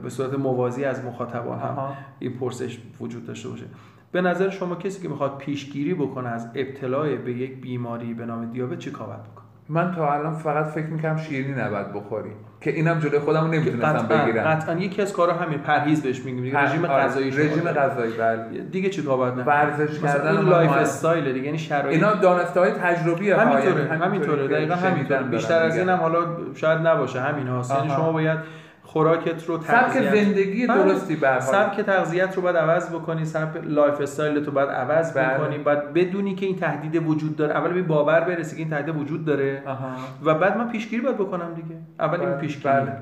به صورت موازی از مخاطبان هم این پرسش وجود داشته باشه. به نظر شما کسی که می‌خواد پیشگیری بکنه از ابتلای به یک بیماری به نام دیابت چی کار بکنه؟ من تا الان فقط فکر می‌کنم شیرینی نباید بخوری که اینم جلوی خودم نمی‌تونستم بگیرم. قطعا. یکی از کارا همین پرهیز بهش میگیم. رژیم آره، غذایی رژیم غذایی بله. دیگه چی کار باید ورزش کردن lifestyle دیگه یعنی شرایط. اینا دانسته های تجربی همینطوره همینطوره. دقیقاً همینطوره. بیشتر از اینم حالا شاید نباشه همین هاست یعنی شما باید خوراکت رو سبک زندگی بله. درستی به سبک تغذیت رو باید عوض بکنی سبک lifestyle رو باید عوض بله. بکنی. باید بدونی که این تهدید وجود داره. اول به باور برسی که این تهدید وجود داره. و بعد من پیشگیری باید بکنم دیگه. اول این بله.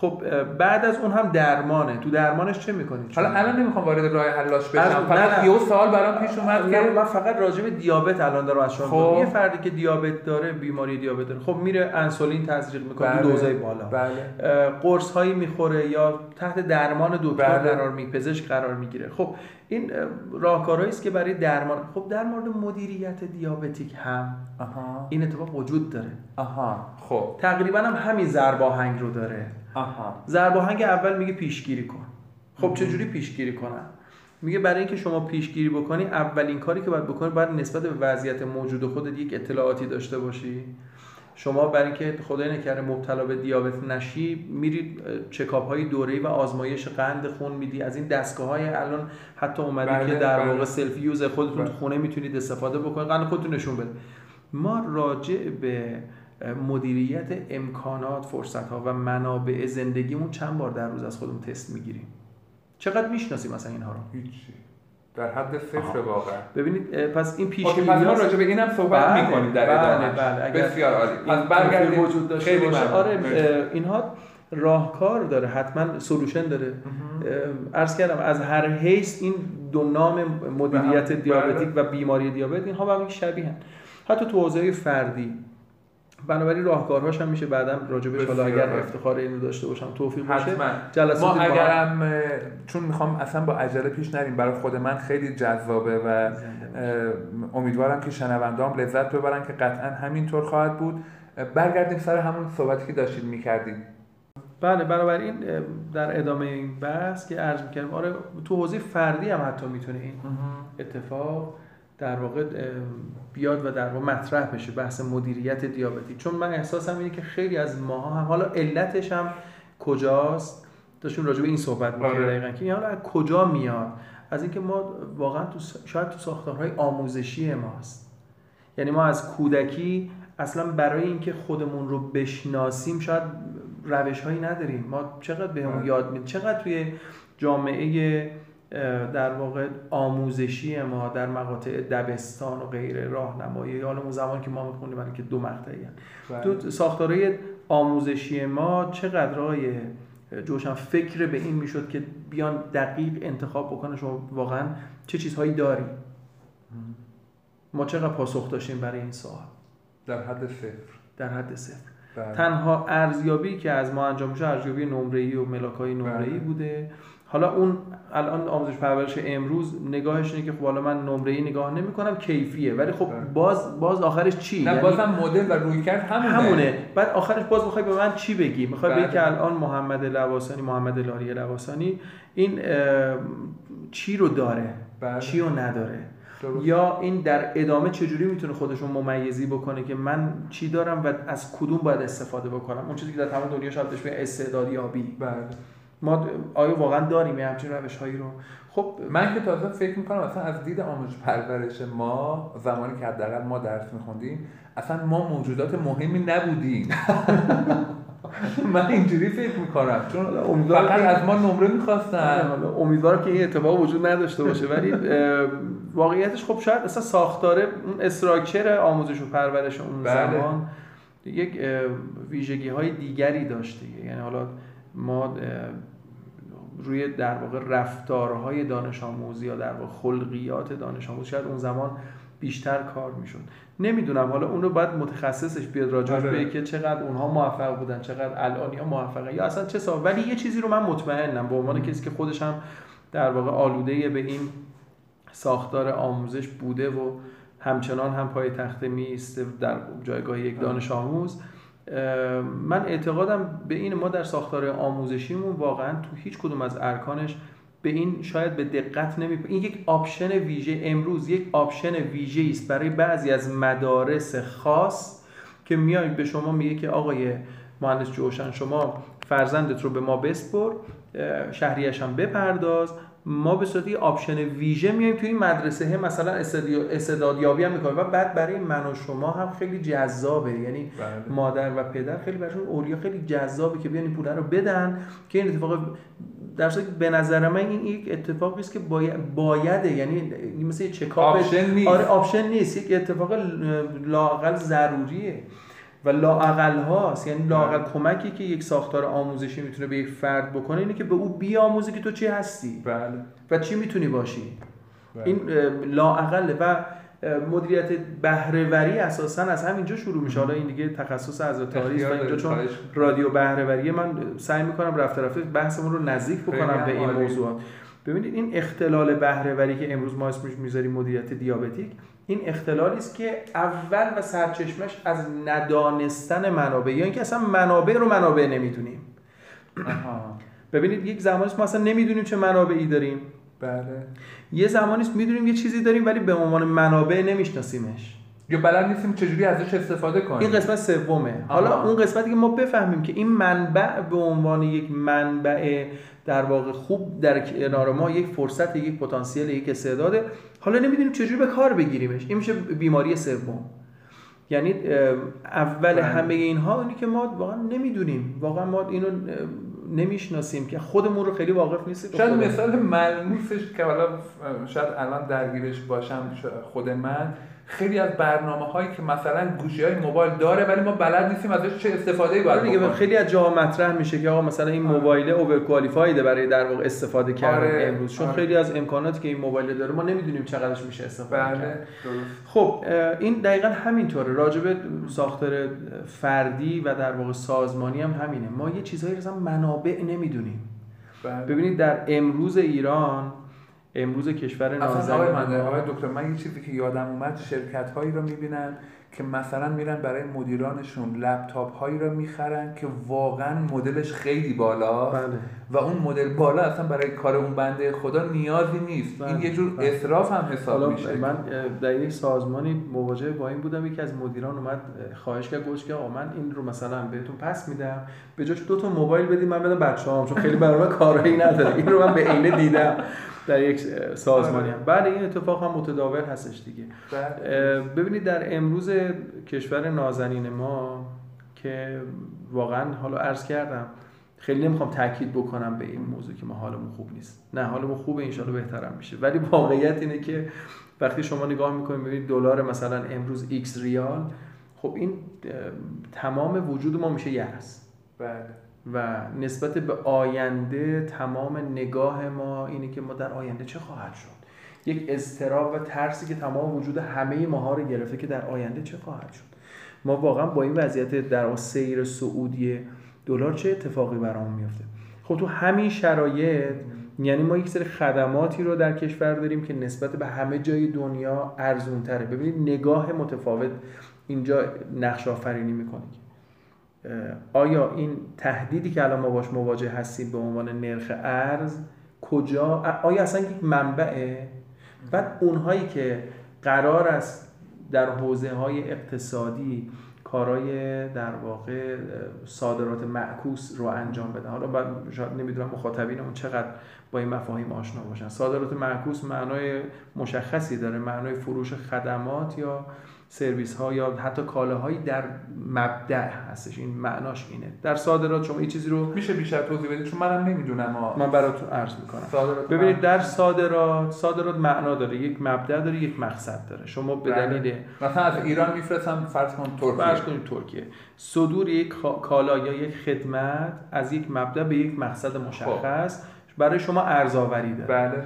خب بعد از اون هم درمانه. تو درمانش چه می‌کنید حالا الان نمی‌خوام وارد راه حلاش بشم. فقط یه سوال برام پیش اومد که من فقط راجع به دیابت الان دارم از شما خب. یه فردی که دیابت داره بیماری دیابت داره. خب میره انسولین تزریق می‌کنه. بله. دوزای بالا. بله. قرص هایی می‌خوره یا تحت درمان دکتر بله. قرار می پزشک قرار می‌گیره. خب این راهکارهایی است که برای درمان خب در مورد مدیریت دیابتیک هم آها. این اتفاق وجود داره. آها. خب. تقریبا هم همین ضرباهنگ رو داره. ضرباهنگ اول میگه پیشگیری کن. خب چجوری پیشگیری کنم؟ میگه برای اینکه شما پیشگیری بکنی اولین کاری که باید بکنی باید نسبت به وضعیت موجود خودت یک اطلاعاتی داشته باشی. شما برای اینکه خدای نکرده مبتلا به دیابت نشی میرید چکاپ های دوره‌ای و آزمایش قند خون میدی. از این دستگاه های الان حتی اومده که بله، در بله. واقع self use خودتون تو بله. خونه می‌تونید استفاده بکنید قند خودتون نشون بده. ما راجع به مدیریت امکانات فرصت ها و منابع زندگیمون چند بار در روز از خودمون تست می‌گیریم. چقدر می‌شناسیم مثلا اینها رو؟ هیچی. در حد صفر واقعا. ببینید پس این پیش پس ما راجع به اینم صحبت بله، می‌کنیم در بله، ادامه بله، اگر بسیار عالی. پس برگردیم. وجود داشته خیلی باشه. آره اینها راهکار داره حتما سولوشن داره. عرض کردم از هر حیث این دو نام مدیریت بله، دیابتیک و بیماری دیابت اینها با هم شبیه حتی تو حوزه فردی بنابراین راهکارهاش هم میشه بعدم راجبش حالا اگر افتخار اینو داشته باشم توفیق باشه جلسات ما اگرم چون می‌خوام اصلا با عجله پیش نریم برای خود من خیلی جذابه و امیدوارم که شنوندام لذت ببرن که قطعا همینطور خواهد بود. برگردیم سر همون صحبتی که داشتید می‌کردید بله بنابراین در ادامه این بحث که عرض می‌کردم آره تو حوزه فردی هم حتی می‌تونه این اتفاق در واقع بیاد و در واقع مطرح بشه بحث مدیریت دیابتی. چون من احساسم اینه که خیلی از ماها هم حالا علتش هم کجاست؟ داشتیم راجع به این صحبت می‌کردیم آره. دقیقاً که حالا از کجا میاد؟ از اینکه ما واقعا تو شاید تو ساختارهای آموزشی ماست. یعنی ما از کودکی اصلا برای اینکه خودمون رو بشناسیم شاید روش هایی نداریم. ما چقدر بهمون آره. یاد میده چقدر توی جامعه در واقع آموزشی ما در مقاطع دبستان و غیر راهنمایی. حالا اون زمان که ما می‌خونیم که دو مقطعی بله. تو ساختارهای آموزشی ما چقدرای جوشن فکر به این می‌شد که بیان دقیق انتخاب بکنه؟ شما واقعا چه چیزهایی داری؟ ما چقدر پاسخ داشتیم برای این سوال؟ در حد صفر. در حد صفر. بله. تنها ارزیابی که از ما انجام میشه ارزیابی نمره‌ای و ملاکای نمره‌ای بله. بوده. حالا اون الان آموزش پرورش امروز نگاهش اینه که خب حالا من نمره ای نگاه نمی کنم کیفیه. ولی خب بله. باز باز آخرش چی؟ نه یعنی بازم مدل و روی کرد همونه. همونه. بعد آخرش باز می‌خوای به من چی بگی؟ می‌خوای بگی بله. که الان محمد لواسانی محمد لاری لواسانی این چی رو داره؟ بله. چی رو نداره؟ یا این در ادامه چجوری می‌تونه خودشون ممیزی بکنه که من چی دارم و از کدوم باید استفاده بکنم؟ اون چیزی که در تمام دنیا شاید بهش استعدادیابی. بله. ما آیا واقعا داریم همچین روش هایی رو؟ خب من که تازه فکر می‌کنم اصلا از دید آموزش پرورش ما زمانی که حداقل ما درس میخوندیم اصلا ما موجودات مهمی نبودیم. (laughs) من اینجوری فکر می‌کنم چون فقط از ما نمره می‌خواستن. امیدوارم که این اتفاق وجود نداشته باشه ولی واقعیتش خب شاید اصلا ساختاره اون استراکچر آموزش و پرورش اون بله. زمان یک ویژگی های دیگری داشته. یعنی حالا ما روی در واقع رفتارهای دانش آموز یا در واقع خلقیات دانش آموز شاید اون زمان بیشتر کار می‌شد. نمی‌دونم حالا اون رو باید متخصصش بیاد راجعش. به که چقدر اونها موفق بودن چقدر الانی ها موفقه یا اصلا چه سا ولی یه چیزی رو من مطمئنم به عنوان کسی که خودش هم در واقع آلوده به این ساختار آموزش بوده و همچنان هم پای تخته می‌ایسته در جایگاه یک دانش آموز من اعتقادم به این ما در ساختار آموزشیمون واقعا تو هیچ کدوم از ارکانش به این شاید به دقت نمی این یک option ویژه امروز یک option ویژه است برای بعضی از مدارس خاص که میای به شما میگه که آقای مهندس جوشن شما فرزندت رو به ما بسپر شهریش هم بپرداز. ما به صورت option ویژه میایم توی این مدرسه. مثلا استعدادیابی هم می‌کنیم. و بعد برای من و شما هم خیلی جذابه. یعنی بله. مادر و پدر خیلی براشون اولیا خیلی جذابه که بیان این پول رو بدن که این اتفاق در به نظر من این یک اتفاقی است که باید بیفته. یعنی مثل چکاپ option نیست. آره option نیست. یک اتفاق لاقل ضروریه. و لاقل هاست یعنی بله. کمکی که یک ساختار آموزشی می‌تونه به یک فرد بکنه اینه که به او بیاموزه که تو چی هستی. بله. و چی می‌تونی باشی. بله. این لاقله و مدیریت بهرهوری اساسا از همینجا شروع میشه. حالا این دیگه تخصص از تاریخ و اینجا چون رادیو بهرهوری من سعی می‌کنم رفته رفته بحثمون رو نزدیک بکنم به این موضوعات. ببینید این اختلال بهرهوری که امروز ما اسمش می‌ذاریم مدیریت دیابتیک این اختلالی است که اول و سرچشمش از ندانستن منابع یا اینکه اصلا منابع رو منابع نمی‌دونیم. ببینید یک زمانی ما اصلا نمی‌دونیم چه منابعی داریم. بله. یه زمانی می‌دونیم یه چیزی داریم ولی به عنوان منابع نمیشناسیمش. یا بلد نیستیم چجوری ازش استفاده کنیم؟ این قسمت سومه. حالا اون قسمتی که ما بفهمیم که این منبع به عنوان یک منبع در واقع خوب در کنار ما یک فرصت یک پتانسیل یک استعداده حالا نمی‌دونیم چجوری به کار بگیریمش. این میشه بیماری سوم. یعنی اول بله. همه اینها اینی که ما واقعا نمی‌دونیم. واقعا ما اینو نمی‌شناسیم که خودمون رو خیلی واقف نیستیم. شاید مثال ملموسش که حالا شاید الان درگیرش باشم خود من خیلی از برنامه هایی که مثلا گوشی های موبایل داره ولی ما بلد نیستیم ازش چه استفاده ای باید دیگه خیلی از جاها مطرح میشه که آقا مثلا این آره. موبایل اوور کوالیفایده برای در واقع استفاده کردن آره. امروز چون آره. خیلی از امکاناتی که این موبایل داره ما نمی‌دونیم چقدرش میشه استفاده بله. کرد خب این دقیقا همینطوره راجب ساختار فردی و در واقع سازمانی هم همینه ما یه چیزهایی مثلا منابع نمی‌دونیم بله. ببینید در امروز ایران امروز کشور نازنین آقای من آقای دکتر من یه چیزی که یادم اومد شرکت هایی رو می‌بینن که مثلا میرن برای مدیرانشون لپتاپ هایی رو می‌خرن که واقعا مدلش خیلی بالا بله. و اون مدل بالا اصلا برای کار اون بنده خدا نیازی نیست. بله. این یه جور بله. اصراف هم حساب میشه. من در یک سازمانی مواجه با این بودم. یکی از مدیران اومد خواهش کرد گفت که آقا من این رو مثلا بهتون پس میدم. به جاش دو تا موبایل بدید من بدم بچه‌هام چون خیلی برای من کارایی نداره. این رو من به عینه دیدم. در یک سازمانی هم بله این اتفاق هم متداول هستش دیگه. ببینید در امروز کشور نازنین ما که واقعا حالا عرض کردم خیلی نمی‌خوام تاکید بکنم به این موضوع که ما حالمون خوب نیست. نه حالمون خوبه انشالله بهترم میشه. ولی واقعیت اینه که وقتی شما نگاه می‌کنید ببینید دلار مثلا امروز X ریال خب این تمام وجود ما میشه یه بله. و نسبت به آینده تمام نگاه ما اینه که ما در آینده چه خواهد شد؟ یک اضطراب و ترسی که تمام وجود همه ماها رو گرفته که در آینده چه خواهد شد؟ ما واقعا با این وضعیت در سیر سعودی دلار چه اتفاقی برامون میفته خب تو همین شرایط یعنی ما یک سری خدماتی رو در کشور داریم که نسبت به همه جای دنیا ارزون تره ببینید نگاه متفاوت اینجا نقش آفرینی می‌کنه. آیا این تهدیدی که الان ما باش مواجه هستیم به عنوان نرخ ارز کجا؟ آیا اصلا یک منبعه؟ بعد اونهایی که قرار است در حوزه های اقتصادی کارای در واقع صادرات معکوس رو انجام بدن. حالا شاید نمی‌دونم مخاطبین اون چقدر با این مفاهیم آشنا باشن. صادرات معکوس معنای مشخصی داره. معنای فروش خدمات یا سرویس ها یا حتی کالاهایی در مبدع هستش. این معناش اینه. در صادرات شما این چیزی رو میشه بیشتر توضیح بدید؟ چون منم نمی‌دونم. من براتون عرض می‌کنم. ببینید در صادرات صادرات معنا داره. یک مبدع داره یک مقصد داره. شما به بله. دلیل مثلا از ایران میفرستم فرض کن ترکیه. فرض کنید ترکیه. صدور یک کالا یا یک خدمت از یک مبدع به یک مقصد مشخص خب. برای شما ارزآوری داره. بله.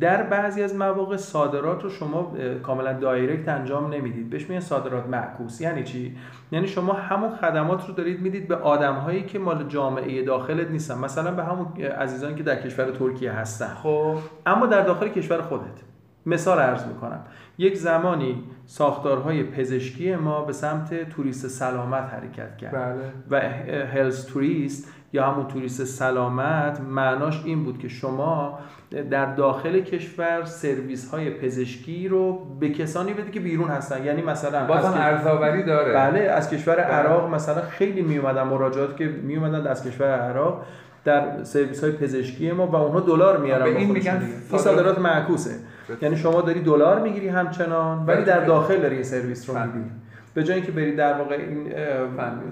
در بعضی از مواقع صادرات رو شما کاملا دایرکت انجام نمی‌دید. بهش میگن صادرات معکوس. یعنی چی؟ یعنی شما همون خدمات رو دارید می‌دید به آدم هایی که مال جامعه داخلت نیستن. مثلا به همون عزیزانی که در کشور ترکیه هستن. خب. اما در داخل کشور خودت. مثال عرض می‌کنم. یک زمانی ساختارهای پزشکی ما به سمت توریست سلامت حرکت کرد. بله. و هلس توریست یا همون توریست سلامت معناش این بود که شما در داخل کشور سرویس های پزشکی رو به کسانی بده که بیرون هستن. یعنی مثلا بازم ارزاوری داره. بله از کشور بله. عراق مثلا خیلی می اومدن مراجعات که می اومدن از کشور عراق در سرویس های پزشکی ما و اونها دلار میارن به این میگن این صادرات معکوسه. یعنی شما داری دلار می‌گیری همچنان ولی در داخل داری سرویس رو میدی به جای اینکه برید در واقع این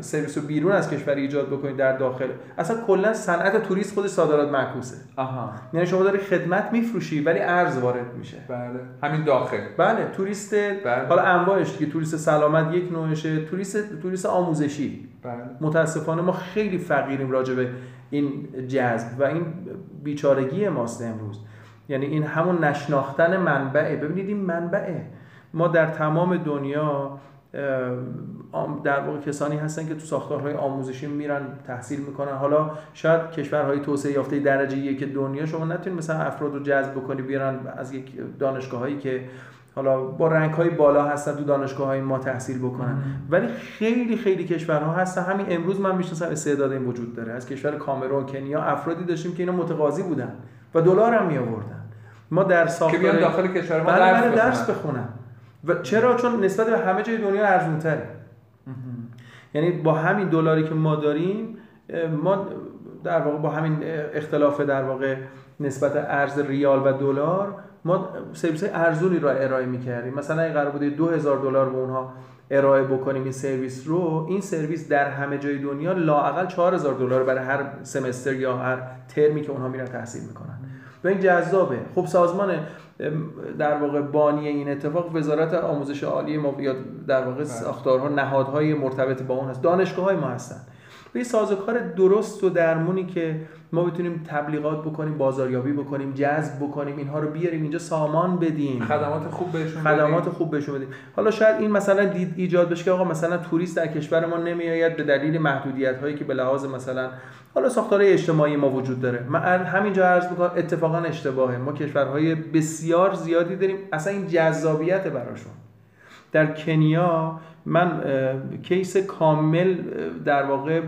سرویس رو بیرون از کشور ایجاد بکنید در داخل اصلا کلا صنعت توریست خود صادرات معکوسه. آها. یعنی شما داری خدمت میفروشی ولی ارز وارد میشه. بله. همین داخل. بله توریست بله. حالا انواعش که توریست سلامت یک نوعشه توریست توریست آموزشی. بله. متاسفانه ما خیلی فقیریم راجع به این جذب و این بیچارگی ماست امروز. یعنی این همون نشناختن منبعه ببینید این منبعه ما در تمام دنیا در واقع کسانی هستن که تو ساختارهای آموزشی میرن تحصیل می‌کنن. حالا شاید کشورهای توسعه یافته درجه یک دنیا شما نتونید مثلا افراد رو جذب بکنی بیارن از یک دانشگاه هایی که حالا با رنگ های بالا هستن تو دانشگاه های ما تحصیل بکنن. ولی خیلی خیلی کشورها هستن. همین امروز من می‌شناسم استعداد این وجود داره. از کشور کامرون کنیا افرادی داشتیم که اینا متقاضی بودن و دلار هم می آوردن ما در ساختار که داخل کشور ما بله، درس بخونن. و چرا؟ چون نسبت به همه جای دنیا ارزون تره یعنی با همین دلاری که ما داریم ما در واقع با همین اختلاف در واقع نسبت ارز ریال و دلار ما سرویس ارزونی رو ارائه می‌کردیم. مثلا این قرار بوده 2000 دلار به اونها ارائه بکنیم این سرویس رو این سرویس در همه جای دنیا لاقل 4000 دلار برای هر سمستر یا هر ترمی که اونها میرن تحصیل می‌کنن. و این جذابه. خب سازمان در واقع بانی این اتفاق وزارت آموزش عالی ما یا در واقع بله. ساختارها نهادهای مرتبط با اون هست. دانشگاه های ما هستن. به سازوکار درست و درمونی که ما بتونیم تبلیغات بکنیم بازاریابی بکنیم جذب بکنیم اینها رو بیاریم اینجا سامان بدیم. خدمات خوب بهشون خدمات خوب بهشون بدیم. حالا شاید این مثلا دید ایجاد بشه که آقا مثلا توریست در کشور ما نمیآید به دلیل محدودیت هایی که به لحاظ مثلا حالا ساختار اجتماعی ما وجود داره. من همینجا عرض می‌کنم اتفاقا اشتباهه. ما کشورهای بسیار زیادی داریم. اصلا این جذابیت براشون. در کنیا من کیس کامل در واقع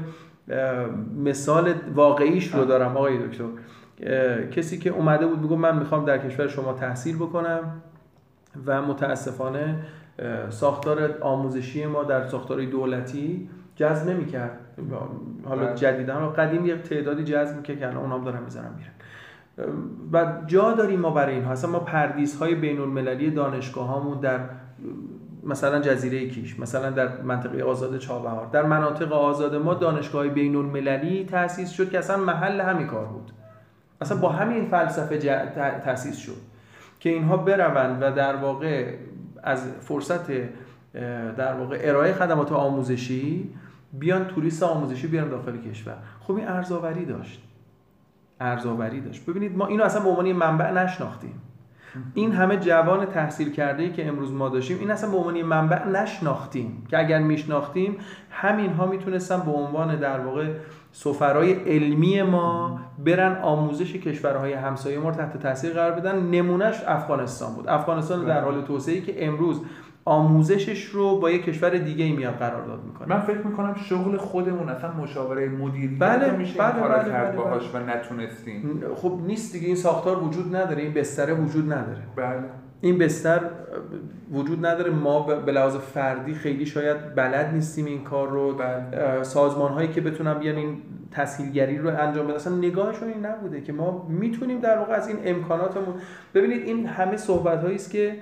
مثال واقعیش رو دارم آقای دکتر. کسی که اومده بود میگم من می‌خوام در کشور شما تحصیل بکنم و متاسفانه ساختار آموزشی ما در ساختار دولتی جذب نمی‌کرد. حالا بله. جدیدا قدیم یه تعدادی جذب می‌کرد که الان اونام دارن می‌ذارن میرن. و جا داریم ما برای اینها. اصلا ما پردیس های بین المللی دانشگاه هامون در مثلا جزیره کیش مثلا در منطقه آزاد چابهار در مناطق آزاد ما دانشگاه بین المللی تأسیس شد که اصلا محل همین کار بود. اصلا با همین فلسفه تأسیس شد که اینها بروند و در واقع از فرصت در واقع ارائه خدمات آموزشی بیان توریست آموزشی بیان داخل کشور. خب این ارزآوری داشت. ارزآوری داشت. ببینید ما اینو اصلا به عنوان منبع نشناختیم. این همه جوان تحصیل کرده ای که امروز ما داشتیم این اصلا به عنوان منبع نشناختیم. که اگر میشناختیم همین ها می‌تونستن به عنوان در واقع سفرای علمی ما برن آموزش کشورهای همسایه ما رو تحت تاثیر قرار بدن. نمونهش افغانستان بود. افغانستان در حال توسعه که امروز آموزشش رو با یک کشور دیگه ای میاد قرارداد می‌کنه. من فکر می‌کنم شغل خودمون اصلا مشاوره مدیریت بله میشه بله این بله, کرد بله, باهاش و نتونستیم. خب نیست دیگه این ساختار وجود نداره این بستره وجود نداره. بله. این بستر وجود نداره ما به لحاظ فردی خیلی شاید بلد نیستیم این کار رو. بله. سازمان هایی که بتونن بیان این تسهیلگری رو انجام بدن اصلا نگاهشون این نبوده که ما می‌تونیم در واقع از این امکاناتمون. ببینید این همه صحبت هایی است که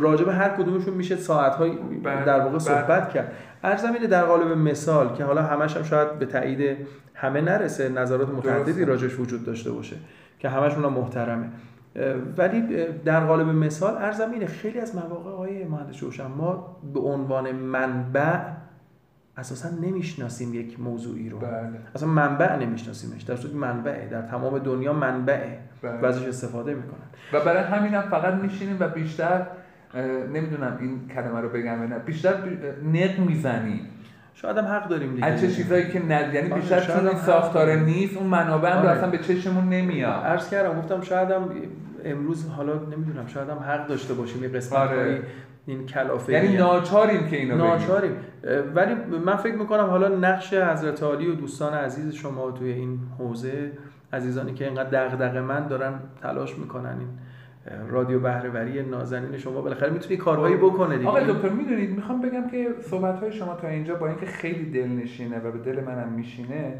راجع به هر کدومشون میشه ساعت های بله. در واقع بله. صحبت کرد ارزم اینه در قالب مثال که حالا همش هم شاید به تایید همه نرسه نظرات متعددی راجش وجود داشته باشه که همشون هم محترمه ولی در قالب مثال ارزم اینه خیلی از مواقع های مهندس جوشن ما به عنوان منبع اساسا نمی‌شناسیم یک موضوعی رو بله. اصلا منبع نمیشناسیمش در صورتی منبعه در تمام دنیا منبعه بله. و ازش استفاده می‌کنن و برای همین هم فقط میشینیم و بیشتر نمی‌دونم این کلمه رو بگم نه بیشتر نق می‌زنیم شاید هم حق داریم دیگه از چه چیزایی که ند یعنی آره، بیشتر چون این ساختار. نیست اون منابع هم آره. اصلا به چشمون نمیاد عرض کردم گفتم شاید هم امروز حالا نمی‌دونم شاید هم حق داشته باشیم یه قسمت آره. این کلافه یعنی ناچاریم که اینو بگیم ناچاریم ولی من فکر می‌کنم حالا نقش حضرت علی و دوستان عزیز شما توی این حوزه عزیزانی که اینقدر دغدغه من دارن تلاش می‌کنن این رادیو بهرهوری نازنین شما بالاخره می‌تونی کارهایی بکنه دیگه. آقای دکتر می‌دونید می‌خوام بگم که صحبت های شما تا اینجا با اینکه خیلی دلنشینه و به دل منم میشینه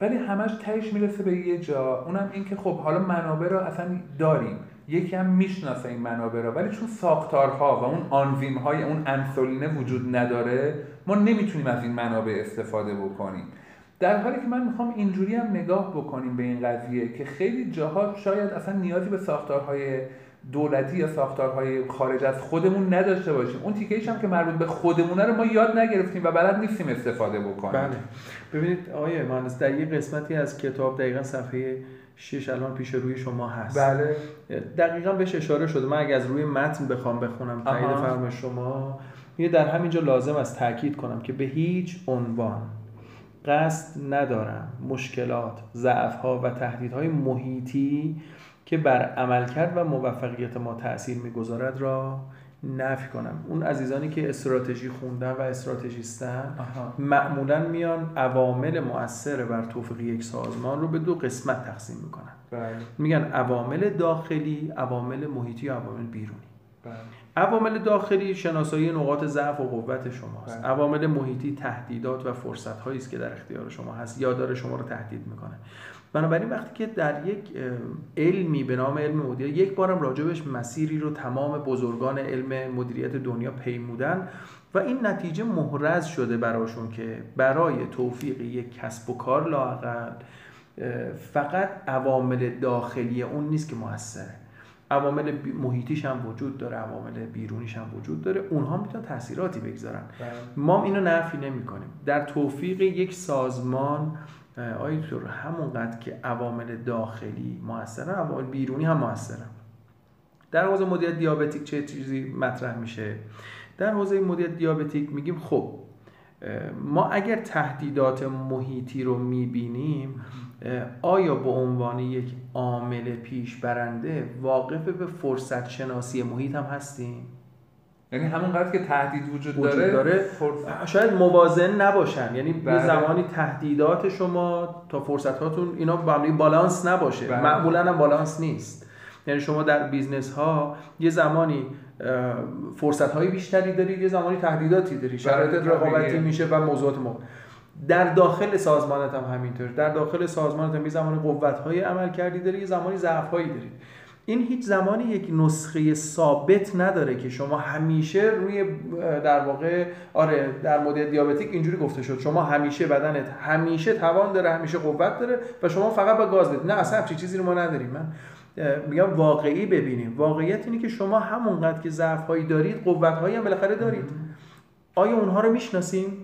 ولی همش تهش می‌رسه به یه جا. اونم این که خب حالا منابع رو اصلا داریم. یکی هم می‌شناسه این منابع رو ولی چون ساختارها و اون آنزیم های اون انسولینه وجود نداره ما نمی‌تونیم از این منابع استفاده بکنیم. در حالی که من می‌خوام اینجوری هم نگاه بکنیم به این قضیه که خیلی جاها شاید اصلا نیازی به ساختارهای دولتی یا ساختارهای خارج از خودمون نداشته باشیم. اون تیکهش هم که مربوط به خودمونه رو ما یاد نگرفتیم و بلد نیستیم استفاده بکنیم. بله. ببینید آقای مهندس در یه قسمتی از کتاب دقیقا صفحه شش الان پیش روی شما هست. بله. دقیقا بهش اشاره شده. من اگه از روی متن بخوام بخونم تایید فرم شما. یه در همینجا لازم است تاکید کنم که به هیچ عنوان قصد ندارم مشکلات، ضعف‌ها و تهدیدهای محیطی که بر عملکرد و موفقیت ما تاثیر می‌گذارد را نفی کنم اون عزیزانی که استراتژی خوندن و استراتژیستن معمولا میان عوامل مؤثر بر توفیق یک سازمان رو به دو قسمت تقسیم می‌کنن بله. میگن عوامل داخلی عوامل محیطی و عوامل بیرونی بله. عوامل داخلی شناسایی نقاط ضعف و قوت شماست. بله. عوامل محیطی تهدیدات و فرصت هایی است که در اختیار شما هست یا داره شما رو تهدید می‌کنه. بنابراین وقتی که در یک علمی به نام علم مدیریت یک بارم راجبش مسیری رو تمام بزرگان علم مدیریت دنیا پیمودن و این نتیجه محرز شده براشون که برای توفیق یک کسب و کار لاقل فقط عوامل داخلی اون نیست که موثره. عوامل محیطیش هم وجود داره عوامل بیرونیش هم وجود داره. اونها می‌تونن تاثیراتی بگذارن. ما اینو نفی نمی کنیم در توفیق یک سازمان آیا دکتر همونقدر که عوامل داخلی موثرن عوامل بیرونی هم موثرن. در حوزه مدیریت دیابتیک چه چیزی مطرح میشه؟ در حوزه مدیریت دیابتیک میگیم خب ما اگر تهدیدات محیطی رو می‌بینیم آیا به عنوان یک عامل پیش برنده واقف به فرصت شناسی محیط هم هستیم. یعنی همونقدر که تهدید وجود, وجود داره, داره شاید موازن نباشن. یعنی بله. یه زمانی تهدیدات شما با فرصت هاتون اینا با بالانس نباشه. بله. معمولا هم بالانس نیست. یعنی شما در business ها یه زمانی فرصت های بیشتری دارید یه زمانی تهدیداتی داری. شرایط رقابتی میشه و موضوعات ما در داخل سازمانت هم همینطور. در داخل سازمانت هم یه زمانی قوت های عمل کردی داری یه زمانی ضعف هایی دارید این هیچ زمانی یک نسخه ثابت نداره که شما همیشه روی در واقع آره در مدل دیابتیک اینجوری گفته شد. شما همیشه بدنت همیشه توان داره همیشه قوت داره و شما فقط با گاز بدید نه اصلا همچین چیزی رو ما نداریم. من میگم واقعی ببینیم. واقعیت اینه که شما همونقدر که ضعف هایی دارید قوت هایی هم بالاخره دارید. آیا اونها رو می‌شناسیم؟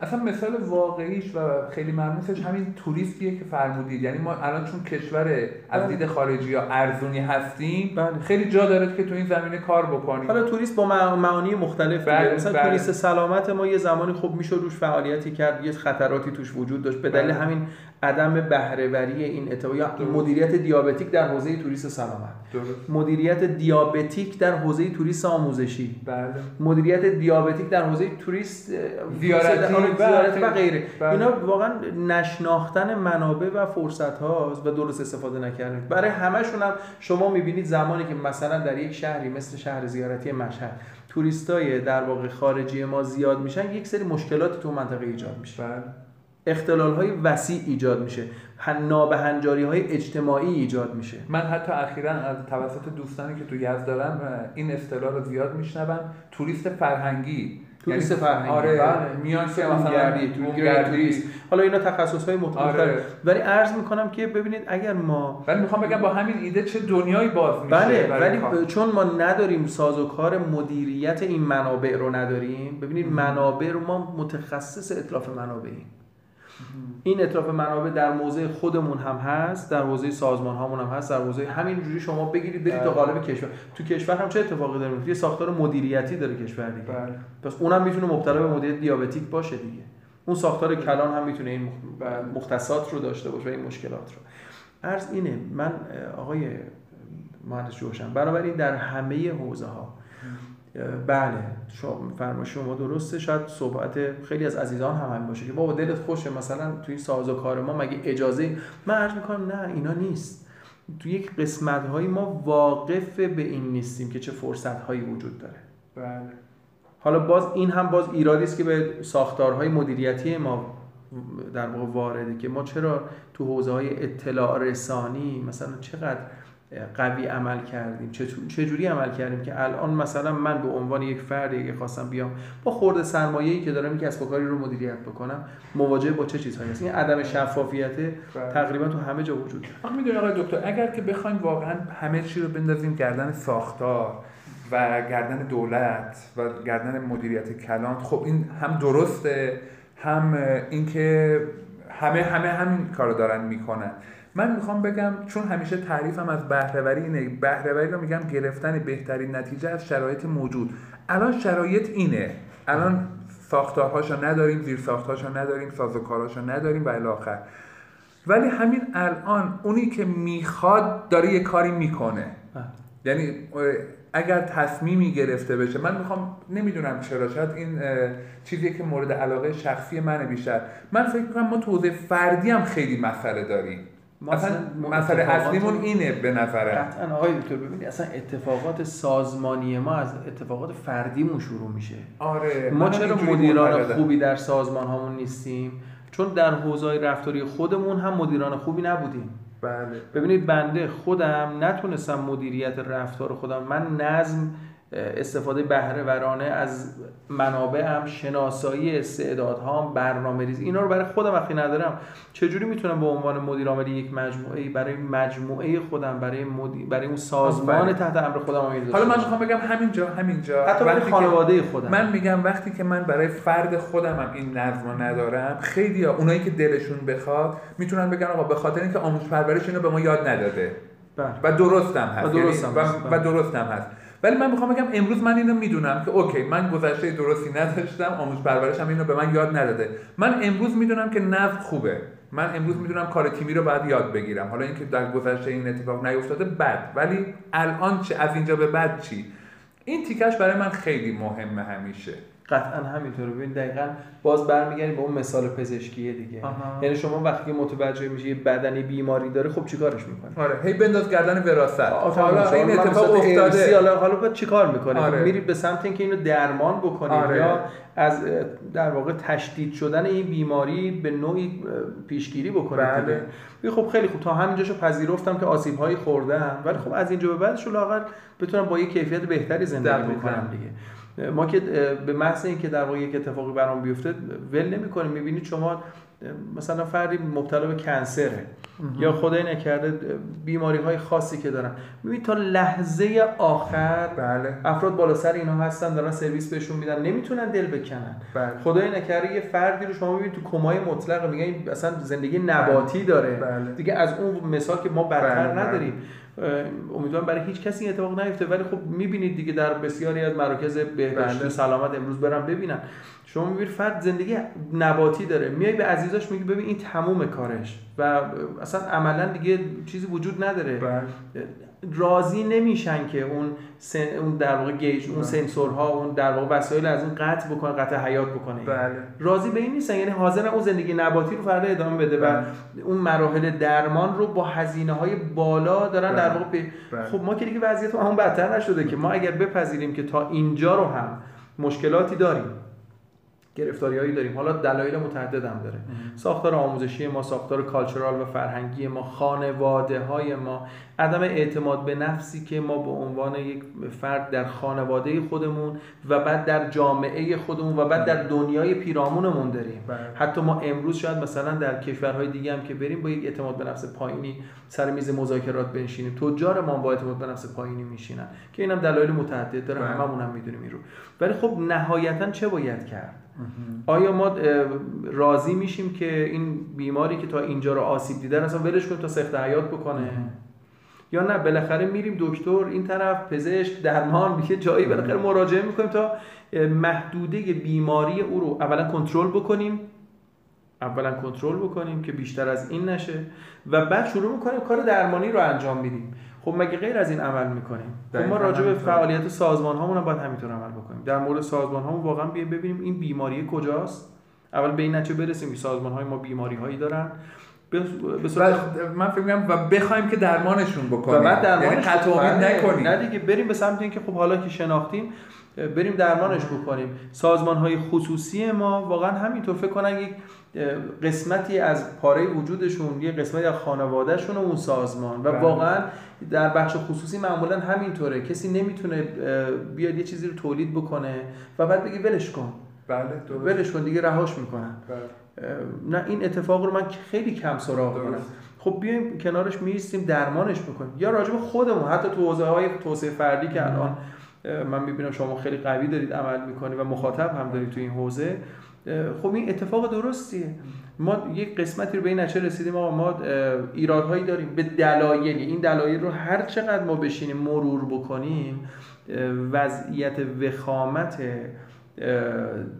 اصلا مثال واقعیش و خیلی ملموسش همین توریستیه که فرمودید یعنی ما الان چون کشور از بله. دید خارجی یا ارزونی هستیم بله. خیلی جا داره که تو این زمینه کار بکنیم حالا توریست با مع- معانی مختلف بله، مثلا بله. توریست سلامت ما یه زمانی خب میشه روش فعالیتی کرد یه خطراتی توش وجود داشت به دلیل بله. همین عدم بهرهوری این اتفاق یا. مدیریت دیابتیک در حوزه توریست سلامت درست. مدیریت دیابتیک در حوزه توریست آموزشی. بله. مدیریت دیابتیک در حوزه توریست زیارتی. آره، زیارتی و و- غیره. بله. اینا واقعا نشناختن منابع و فرصت هاست و درست استفاده نکردن. برای همشون هم شما می‌بینید زمانی که مثلا در یک شهری مثل شهر زیارتی مشهد توریستای در واقع خارجی ما زیاد میشن یک سری مشکلات تو منطقه ایجاد میشه. بله. اختلال های وسیع ایجاد میشه. نابهنجاری های اجتماعی ایجاد میشه. من حتی اخیرا از توسط دوستانی که تو یزد دارم این اصطلاح رو زیاد میشنوم. توریست فرهنگی. توریست یعنی- فرهنگی. آره بله. میان که مثلا. توریست. حالا اینا تخصص های مختلف آره. ولی عرض می‌کنم که ببینید اگر ما ولی می‌خوام بگم با همین ایده چه دنیایی باز میشه بله ولی کار. چون ما نداریم سازوکار مدیریت این منابع رو نداریم. ببینید منابع رو ما متخصص اطلاف منابعیم. این اطلاف منابع در موضع خودمون هم هست در حوزه سازمان هامون هم هست در حوزه همین جوری شما بگیرید برید تا بله. قالب کشور. تو کشور هم چه اتفاقی داره میفته؟ یه ساختار مدیریتی داره کشور دیگه. بله. پس اونم می‌تونه مبتلا به مدیریت دیابتیک باشه دیگه. اون ساختار کلان هم می‌تونه این بله. مختصات رو داشته باشه و این مشکلات رو. عرض اینه من آقای مهندس جوشن بنابراین در همه حوزه ها بله شما فرمایش شما درسته. شاید صحبت خیلی از عزیزان هم همین باشه که بابا دلت خوشه مثلا توی ساز و کار ما مگه اجازه من عرض می‌کنم نه اینا نیست. تو یک قسمت هایی ما واقف به این نیستیم که چه فرصت هایی وجود داره. بله. حالا باز این هم باز ایرادی است که به ساختارهای مدیریتی ما در واقع وارده که ما چرا تو حوزه های اطلاع رسانی مثلا چقدر قوی عمل کردیم. چجوری عمل کردیم که الان مثلا من به عنوان یک فردی که خواستم بیام با خورده سرمایه‌ای که دارم یک کسب و کاری رو مدیریت بکنم مواجه با چه چیزهایی هست؟ این عدم شفافیت بله. تقریبا تو همه جا وجود داره. می‌دونی آقای دکتر اگر که بخوایم واقعا همه چی رو بندازیم گردن ساختار و گردن دولت و گردن مدیریت کلان خب این هم درسته هم اینکه همه همه همین کارو دارن می‌کنن. من می‌خوام بگم چون همیشه تعریفم از بهرهوری اینه بهرهوری رو میگم گرفتن بهترین نتیجه از شرایط موجود. الان شرایط اینه. الان ساختارهاشو نداریم زیر ساختارهاشو نداریم سازوکارهاشو نداریم و الی آخر. ولی همین الان اونی که می‌خواد داره یه کاری می‌کنه. بله. یعنی اگر تصمیمی گرفته بشه من می‌خوام نمی‌دونم چرا شاید این چیزی که مورد علاقه شخصی منه بیشتر. من فکر می‌کنم ما تو فردی هم خیلی مسئله داریم. اصلا مسئله اصلیمون اینه به نظرم. قطعا آقای دکتر ببینید اصلا اتفاقات سازمانی ما از اتفاقات فردیمون شروع میشه. آره ما چرا مدیران. خوبی در سازمان هامون نیستیم؟ چون در حوزه رفتاری خودمون هم مدیران خوبی نبودیم. بله. ببینید بنده خودم نتونستم مدیریت رفتار خودم من نظم استفاده بهره ورانه از منابعم شناسایی استعدادهام برنامه ریزی اینا رو برای خودم وقتی ندارم چجوری می‌تونم به عنوان مدیر عامل یک مجموعه برای مجموعه خودم برای مدیر برای اون سازمان. تحت امر خودم آماده حالا من؟ می‌خوام بگم همینجا همینجا حتی برای خانواده خودم من میگم وقتی که من برای فرد خودم هم این نظم رو ندارم خیلی ها اونایی که دلشون بخواد می‌تونن بگن آقا به خاطر اینکه آموزش پرورش اینو به ما یاد نداده بله. و درست هم هست و درست هم یعنی- هست، و, بله. و درست هم هست ولی من می‌خوام بگم امروز من اینو می‌دونم که اوکی من گذشته درستی نداشتم آموزش پرورشم اینو به من یاد نداده. من امروز می‌دونم که نظم خوبه. من امروز می‌دونم کار تیمی رو باید یاد بگیرم. حالا اینکه در گذشته این اتفاق نیفتاده بد. ولی الان چه از اینجا به بعد چی؟ این تیکش برای من خیلی مهمه همیشه. قطعا همینطوره. ببین دقیقا باز برمیگردیم به اون مثال پزشکی دیگه. آها. یعنی شما وقتی متوجه میشی یه بدنی بیماری داره خب چیکارش می‌کنی؟ آره. هی بنداز گردن وراثت. حالا این اتفاق افتاده. حالا حالا بعد چیکار می‌کنه آره. خب میرید به سمت اینکه اینو درمان بکنید آره. یا از در واقع تشدید شدن این بیماری به نوعی پیشگیری بکنید بله. خب خیلی خوب. تا همینجاشو پذیرفتم که آسیب هایی خوردم. ولی خب از اینجا به بعدش لااقل بتونم با یه کیفیت بهتری زندگی. بکنم دیگه. ما که به محض اینکه در واقع یک اتفاقی برام بیفته ول نمی‌کنیم می‌بینید شما مثلا فردی مبتلا به کنسره یا خدای نکرده بیماری های خاصی که دارن می‌بینید تا لحظه آخر بله. افراد بالا سر اینا هستن دارن سرویس بهشون میدن نمی‌تونن دل بکنن بله. خدای نکرده یه فردی رو شما می‌بینید تو کمای مطلق میگن اصلا زندگی نباتی داره بله. دیگه از اون مثال که ما برتر بله، بله. نداریم امیدوارم برای هیچ کسی این اتفاق نیفته ولی خب می‌بینید دیگه در بسیاری از مراکز بهداشتی بله. سلامت امروز برم ببینن شما می‌بینید فرد زندگی نباتی داره میای به عزیزاش میگی ببین این تموم کارش و اصلا عملا دیگه چیزی وجود نداره بله. راضی نمیشن که اون سن، اون در واقع گیج اون بله. سنسورها اون در واقع وسایل از این قطع بکنه قطع حیات بکنه بله. راضی به این نیستن یعنی حاضرن اون زندگی نباتی رو فردا ادامه بده و بله. اون مراحل درمان رو با هزینه های بالا دارن در بله. واقع پی- بله. خب ما که دیگه وضعیت همون بدتر نشده که ما اگر بپذیریم که تا اینجا رو هم مشکلاتی داریم گرفتاری هایی داریم. حالا دلایل متعدد هم داره ساختار آموزشی ما ساختار کالچورال و فرهنگی ما خانواده های ما عدم اعتماد به نفسی که ما به عنوان یک فرد در خانواده خودمون و بعد در جامعه خودمون و بعد در دنیای پیرامونمون داریم. بله. حتی ما امروز شاید مثلا در کشورهای دیگه هم که بریم با یک اعتماد به نفس پایینی سر میز مذاکرات بنشینیم. تجار ما با اعتماد به نفس پایینی میشینن که اینم دلایل متعدد داره بله. هممون هم می‌دونیم این رو. ولی خب نهایتا چه باید کرد؟ آیا ما راضی میشیم که این بیماری که تا اینجا رو آسیب دیدن اصلا ولش کنیم تا سخت حیات بکنه؟ یا نه بالاخره میریم دکتر این طرف پزشک درمان میگه جایی بالاخره مراجعه می‌کنیم تا محدوده بیماری او رو اولا کنترل بکنیم اولا کنترل بکنیم که بیشتر از این نشه و بعد شروع می‌کنیم کار درمانی رو انجام میدیم. خب مگه غیر از این عمل می‌کنیم؟ خب ما راجع به. فعالیت سازمان هامون هم باید همینطور عمل بکنیم. در مورد سازمان هامون واقعا بیایم ببینیم این بیماری کجاست. اول به این نتیجه برسیم که سازمان های ما بیماری هایی دارن. به من فکر می‌کنم و بخوایم که درمانشون بکنیم و بعد درمانش یعنی امید بله. نکنیم نه دیگه بریم به سمت اینکه خب حالا که شناختیم بریم درمانش بکنیم سازمان های خصوصی ما واقعا همینطور فکر کنن یک قسمتی از پاره وجودشون یه قسمتی از خانوادهشون و اون سازمان و بله. واقعا در بخش خصوصی معمولا همینطوره کسی نمی‌تونه بیاد یه چیزی رو تولید بکنه و بعد بگی ولش کن بله. ولش کن دیگه رهاش می‌کنن بله. نه این اتفاق رو من خیلی کم سراغ. دارم. خب بیایم کنارش میستیم درمانش می‌کنیم یا راجع به خودمون حتی تو حوزه های توسعه فردی که الان من می‌بینم شما خیلی قوی دارید عمل می‌کنید و مخاطب هم دارید تو این حوزه خب این اتفاق درستیه. ما یک قسمتی رو به این نتیجه رسیدیم آقا ما ایرادهایی داریم. به دلایلی این دلایل رو هر چقدر ما بشینیم مرور بکنیم وضعیت وخامت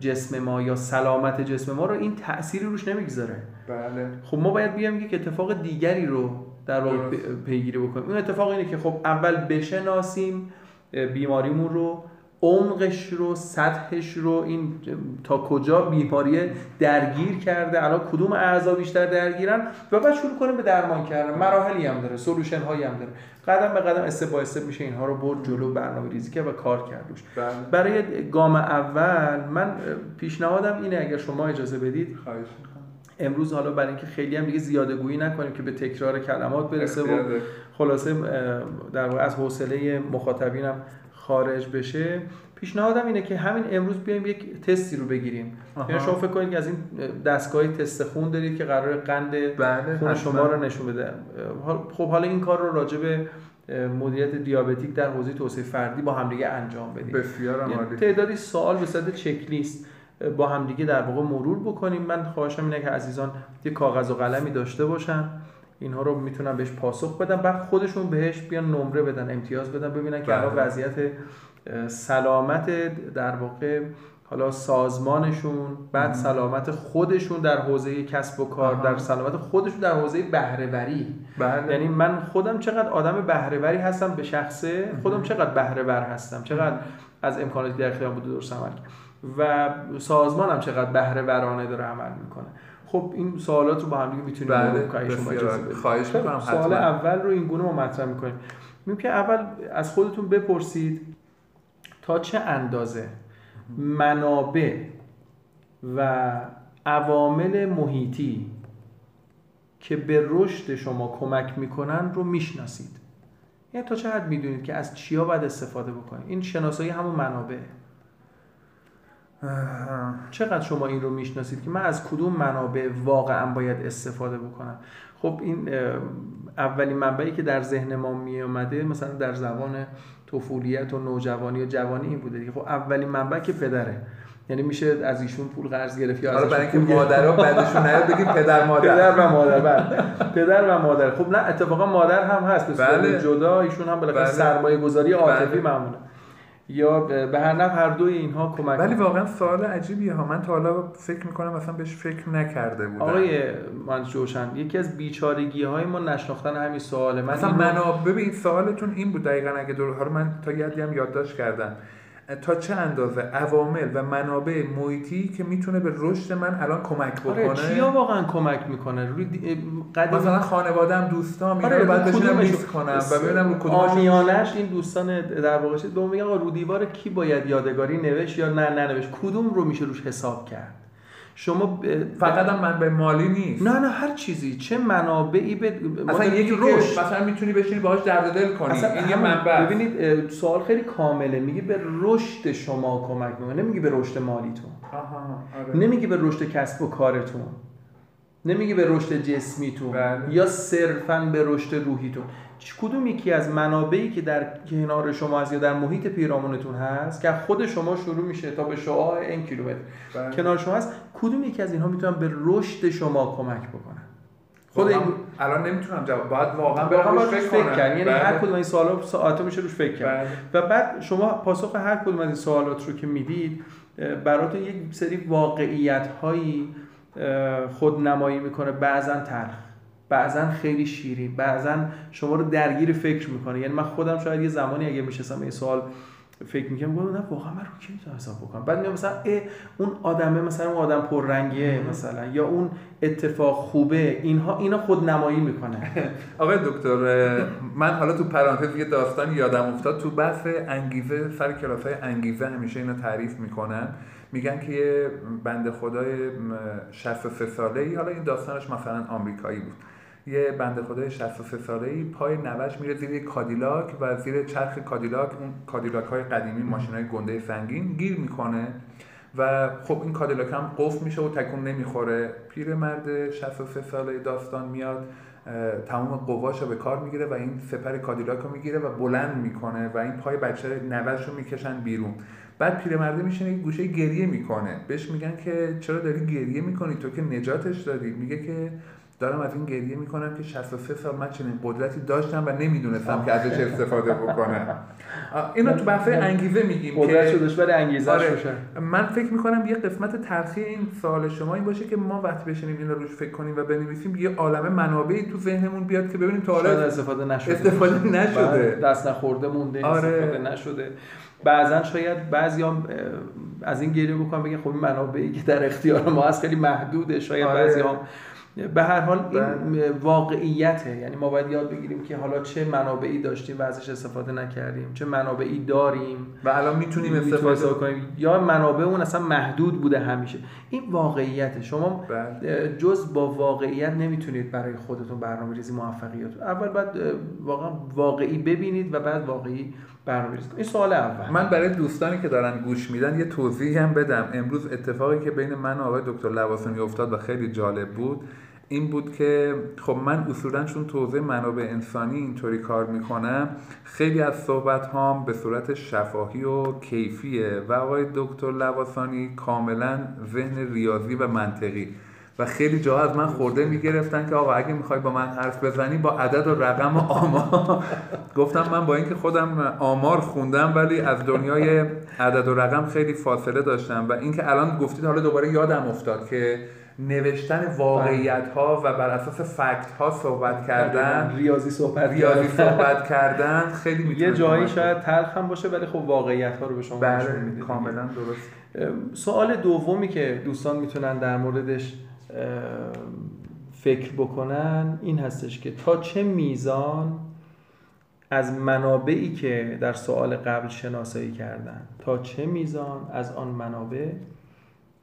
جسم ما یا سلامت جسم ما رو این تأثیری روش نمی‌گذاره. بله. خب ما باید بیایم یک اتفاق دیگری رو در واقع پیگیری بکنیم. اون اتفاق اینه که خب اول بشناسیم بیماریمون رو عمقش رو سطحش رو این تا کجا بیماری درگیر کرده الان کدوم اعضا بیشتر درگیرن و بعد شروع کنیم به درمان کردن مراحلی هم داره سولوشن هایی هم داره قدم به قدم استپ با استپ میشه اینها رو برد جلو برنامه ریزی کرد و کار کرد روش بله برای گام اول من پیشنهادم اینه اگر شما اجازه بدید خواهش. امروز حالا برای اینکه خیلی هم دیگه زیاده گویی نکنیم که به تکرار کلمات برسه و. خلاصه در واقع از حوصله مخاطبینم خارج بشه پیشنهادم اینه که همین امروز بیایم یک تستی رو بگیریم. یعنی شما فکر کنید که از این دستگاه تست خون دارید که قرار قند بله خون. شما رو نشون بده. خب حالا این کار رو راجع به مدیریت دیابتیک در حوزه توسعه فردی با همدیگه انجام بدیم. بسیار یعنی تعدادی سوال به صورت چک لیست با همدیگه در واقع مرور بکنیم. من خواهشم اینه که عزیزان یه کاغذ و قلمی داشته باشن. اینها رو می‌تونن بهش پاسخ بدن. بعد خودشون بهش بیان نمره بدن امتیاز بدن ببینن که بله. الان وضعیت سلامت در واقع حالا سازمانشون بعد سلامت خودشون در حوزه کسب و کار آها. در سلامت خودشون در حوزه بهره‌وری. بله. یعنی من خودم چقدر آدم بهرهوری هستم به شخصه خودم چقدر بهرهور هستم چقدر از امکاناتی در اختیارم بوده درست عمل. و سازمانم چقدر بهرهورانه داره عمل می‌کنه. خب این سوالات رو با هم دیگه می‌تونیم بله،. خواهش می‌کنم، سوال. اول رو این گونه ما مطرح می‌کنیم. میگم که اول از خودتون بپرسید تا چه اندازه منابع و عوامل محیطی که به رشد شما کمک می‌کنن رو می‌شناسید. یعنی تا چه حد می‌دونید که از چیا باید استفاده بکنید؟ این شناسایی همون منابع چقدر شما این رو می‌شناسید که من از کدوم منابع واقعا باید استفاده بکنم؟ خب این اولین منبعی که در ذهن ما می اومده مثلا در زبان طفولیت و نوجوانی و جوانی این بوده خب اولین منبع که پدره. یعنی میشه از ایشون پول قرض گرفت یا برای اینکه مادرها بعدشون نیاد بگیم پدر مادر. پدر و مادر بله. پدر و مادر. خب نه اتفاقا مادر هم هست. به بله. جدا ایشون هم بالاخره بله. سرمایه گذاری عاطفی بله. یا به هر نفع هر دوی اینها کمک ولی واقعا سوال عجیبیه ها. من تا حالا فکر می‌کنم مثلا بهش فکر نکرده بودم. آقای من جوشن یکی از بیچارگی های ما نشناختن همین سواله. من مثلا منابع ببین سوالتون این بود دقیقا اگه دور من تا یادی هم یادداشت کردم. تا چه اندازه؟ عوامل و منابع محیطی که می‌تونه به رشد من الان کمک آره، بکنه؟ آره چیا واقعا کمک می‌کنه؟ روی قدیم مثلا خانواده‌ام دوستام آره اینا بعد بشینم کنم و ببینم رو کدومش این دوستان در واقع دوم میگن رو دیوار کی باید یادگاری نوشت یا نه ننوشت؟ کدوم رو میشه روش حساب کرد؟ شما فقط هم من به مالی نیست. نه نه هر چیزی. چه منابعی به اصلا یکی روش مثلا می‌تونی بشینی باهاش درد دل کنی. اصلا این یه منبع. ببینید سوال خیلی کامله. میگه به رشد شما کمک می‌کنه. نمیگه به رشد مالیتون. آره. نمیگه به رشد کسب و کارتون. نمیگه به رشد جسمیتون بله. یا صرفا به رشد روحیتون کدوم یکی از منابعی که در کنار شما هست یا در محیط پیرامونتون هست که خود شما شروع میشه تا به شعاع این کیلومتر بله. کنار شما هست کدوم یکی از اینها می‌تونن به رشد شما کمک بکنن خود این الان نمی‌تونم جواب باید واقعا به فکر, فکر کنم یعنی هر بله. کدوم این سوالا ساعت میشه روش فکر کرد بله. و بعد شما پاسخ هر کدوم از این سوالات رو که می‌دید براتون یک سری واقعیت هایی خودنمایی می‌کنه. بعضا تلخ بعضا خیلی شیرین بعضا شما رو درگیر فکر می‌کنه. یعنی من خودم شاید یه زمانی اگه میشستم این سوال فکر می‌کنم گفتم نه واقعا من رو کی می‌تونم حساب بکنم؟ بعد میگم مثلا اون آدمه مثلا اون آدم پررنگیه مثلا یا اون اتفاق خوبه اینها اینا خود نمایی می‌کنه (laughs) آقای دکتر من حالا تو پرانتز یه داستان یادم افتاد. تو بحث انگیزه سر کلاس های انگیزه همیشه اینو تعریف می‌کنن. میگن که یه بنده خدای 63 ساله ای حالا این داستانش مثلا آمریکایی بود. یه بنده خدای 63 ساله ای پای نوه‌ش میره زیر کادیلاک و زیر چرخ کادیلاک اون کادیلاک های قدیمی ماشین های گنده سنگین گیر می‌کنه و خب این کادیلاک هم قفل میشه و تکون نمی‌خوره. مرد 63 ساله داستان میاد تمام قواش رو به کار می‌گیره و این سپر کادیلاک رو می‌گیره و بلند می‌کنه و این پای بچه نوش رو می‌کشن بیرون. بعد پیرمرده میشینه یه گوشه گریه می‌کنه. بهش میگن که چرا داری گریه می‌کنی؟ تو که نجاتش دادی. میگه که دارم از این گریه می‌کنم که 63 سال من چنین قدرتی داشتم و نمی‌دونستم که ازش استفاده بکنم. اینو تو بحث انگیزه میگیم قدرت شدش برای انگیزه آره من فکر می‌کنم یه قسمت تلخی این سوال شما این باشه که ما وقتی بشینیم این روش فکر کنیم و بنویسیم یه عالمه منابعی تو ذهنمون بیاد که ببینیم تو حالا استفاده نشده. استفاده نشده. دست نخورده مونده آره. استفاده نشده. بعضا شاید بعضی هم از این گریه بکنم بگن خب این منابعی که در اختیار ما هست خیلی محدوده. شاید آره. بعضی هم به هر حال این بله. واقعیته. یعنی ما باید یاد بگیریم که حالا چه منابعی داشتیم و ازش استفاده نکردیم چه منابعی داریم. و الان می‌تونیم استفاده کنیم. یا منابع اون اصلا محدود بوده همیشه. این واقعیته. شما بله. جز با واقعیت نمی‌تونید برای خودتون برنامه ریزی موفقیت اول باید واقعا واقعی ببینید و بعد واقعی برنامه ریزی این سوال اول. من برای دوستانی که دارن گوش میدن یه توضیحی هم بدم. امروز اتفاقی که بین من و آقای دکتر لواسانی افتاد و خیلی جالب بود. این بود که خب من اصولا چون توضیح منابع انسانی اینطوری کار می‌کنم خیلی از صحبت هام به صورت شفاهی و کیفیه و آقای دکتر لواسانی کاملا ذهن ریاضی و منطقی و خیلی جاها از من خورده می‌گرفتن که آقا اگه می‌خوای با من حرف بزنی با عدد و رقم و آمار. (laughs) گفتم من با اینکه خودم آمار خوندم ولی از دنیای عدد و رقم خیلی فاصله داشتم و اینکه الان گفتید حالا دوباره یادم افتاد که نوشتن واقعیت ها و بر اساس فکت ها صحبت کردن ریاضی صحبت ریاضی صحبت کردن خیلی یه جایی شاید تلخ هم باشه ولی خب واقعیت ها رو به شما بله کاملا درست. سوال دومی که دوستان می‌تونن در موردش فکر بکنن این هستش که تا چه میزان از منابعی که در سوال قبل شناسایی کردن تا چه میزان از آن منابع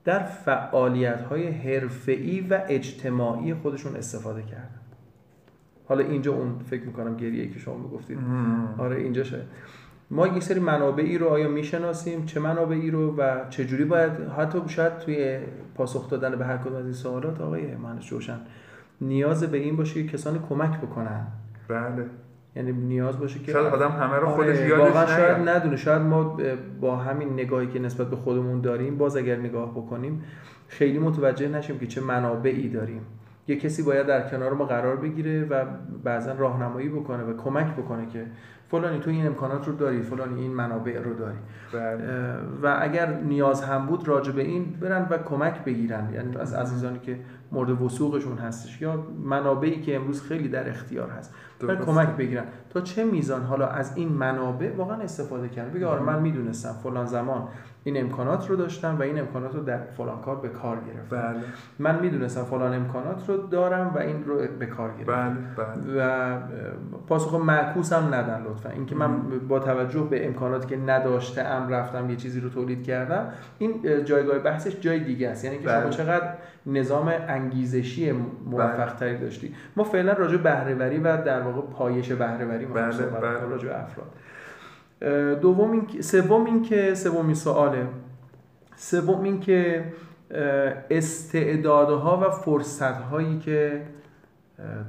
در فعالیت های حرفه‌ای و اجتماعی خودشون استفاده کردن. حالا اینجا اون فکر می‌کنم گریه که شما می‌گفتید. آره اینجا شد ما یک سری منابعی رو آیا می‌شناسیم؟ چه منابعی رو و چجوری باید حتی شاید توی پاسخ دادن به هر کدوم از این سوالات آقای مهندس جوشن نیاز به این باشه که کسانی کمک بکنن. بله. یعنی نیاز باشه که شاید آدم همه رو آره، خودش یادش واقعا شاید. ندونه شاید ما با همین نگاهی که نسبت به خودمون داریم باز اگر نگاه بکنیم خیلی متوجه نشیم که چه منابعی داریم یه کسی باید در کنار ما قرار بگیره و بعضا راهنمایی بکنه و کمک بکنه که فلانی تو این امکانات رو داری فلانی این منابع رو داری. بله. و اگر نیاز هم بود راجع به این برن و کمک بگیرن. یعنی از عزیزانی که مورد وسوقشون هستش یا منابعی که امروز خیلی در اختیار هست و. کمک بگیرن. تا چه میزان حالا از این منابع واقعا استفاده کردن؟ بگه آره من می‌دونستم فلان زمان این امکانات رو داشتم و این امکانات رو در فلان کار به کار گرفتم. بله. من می‌دونستم فلان امکانات رو دارم و این رو به کار گرفتم. بله بله. و پاسخ معکوس هم ندن لطفا. اینکه من با توجه به امکاناتی که نداشته ام رفتم یه چیزی رو تولید کردم. این اه، جایگاه بحثش جای دیگه است. یعنی که شما بله. چقدر نظام انگیزشی موفق تری داشتی. ما فعلا راجع به بهره‌وری و در واقع پایش بهره‌وری می‌خوایم بله، بله. راجع افراد. دوم این که- سوم این که سومین سواله. سوم این که استعدادها و فرصتهایی که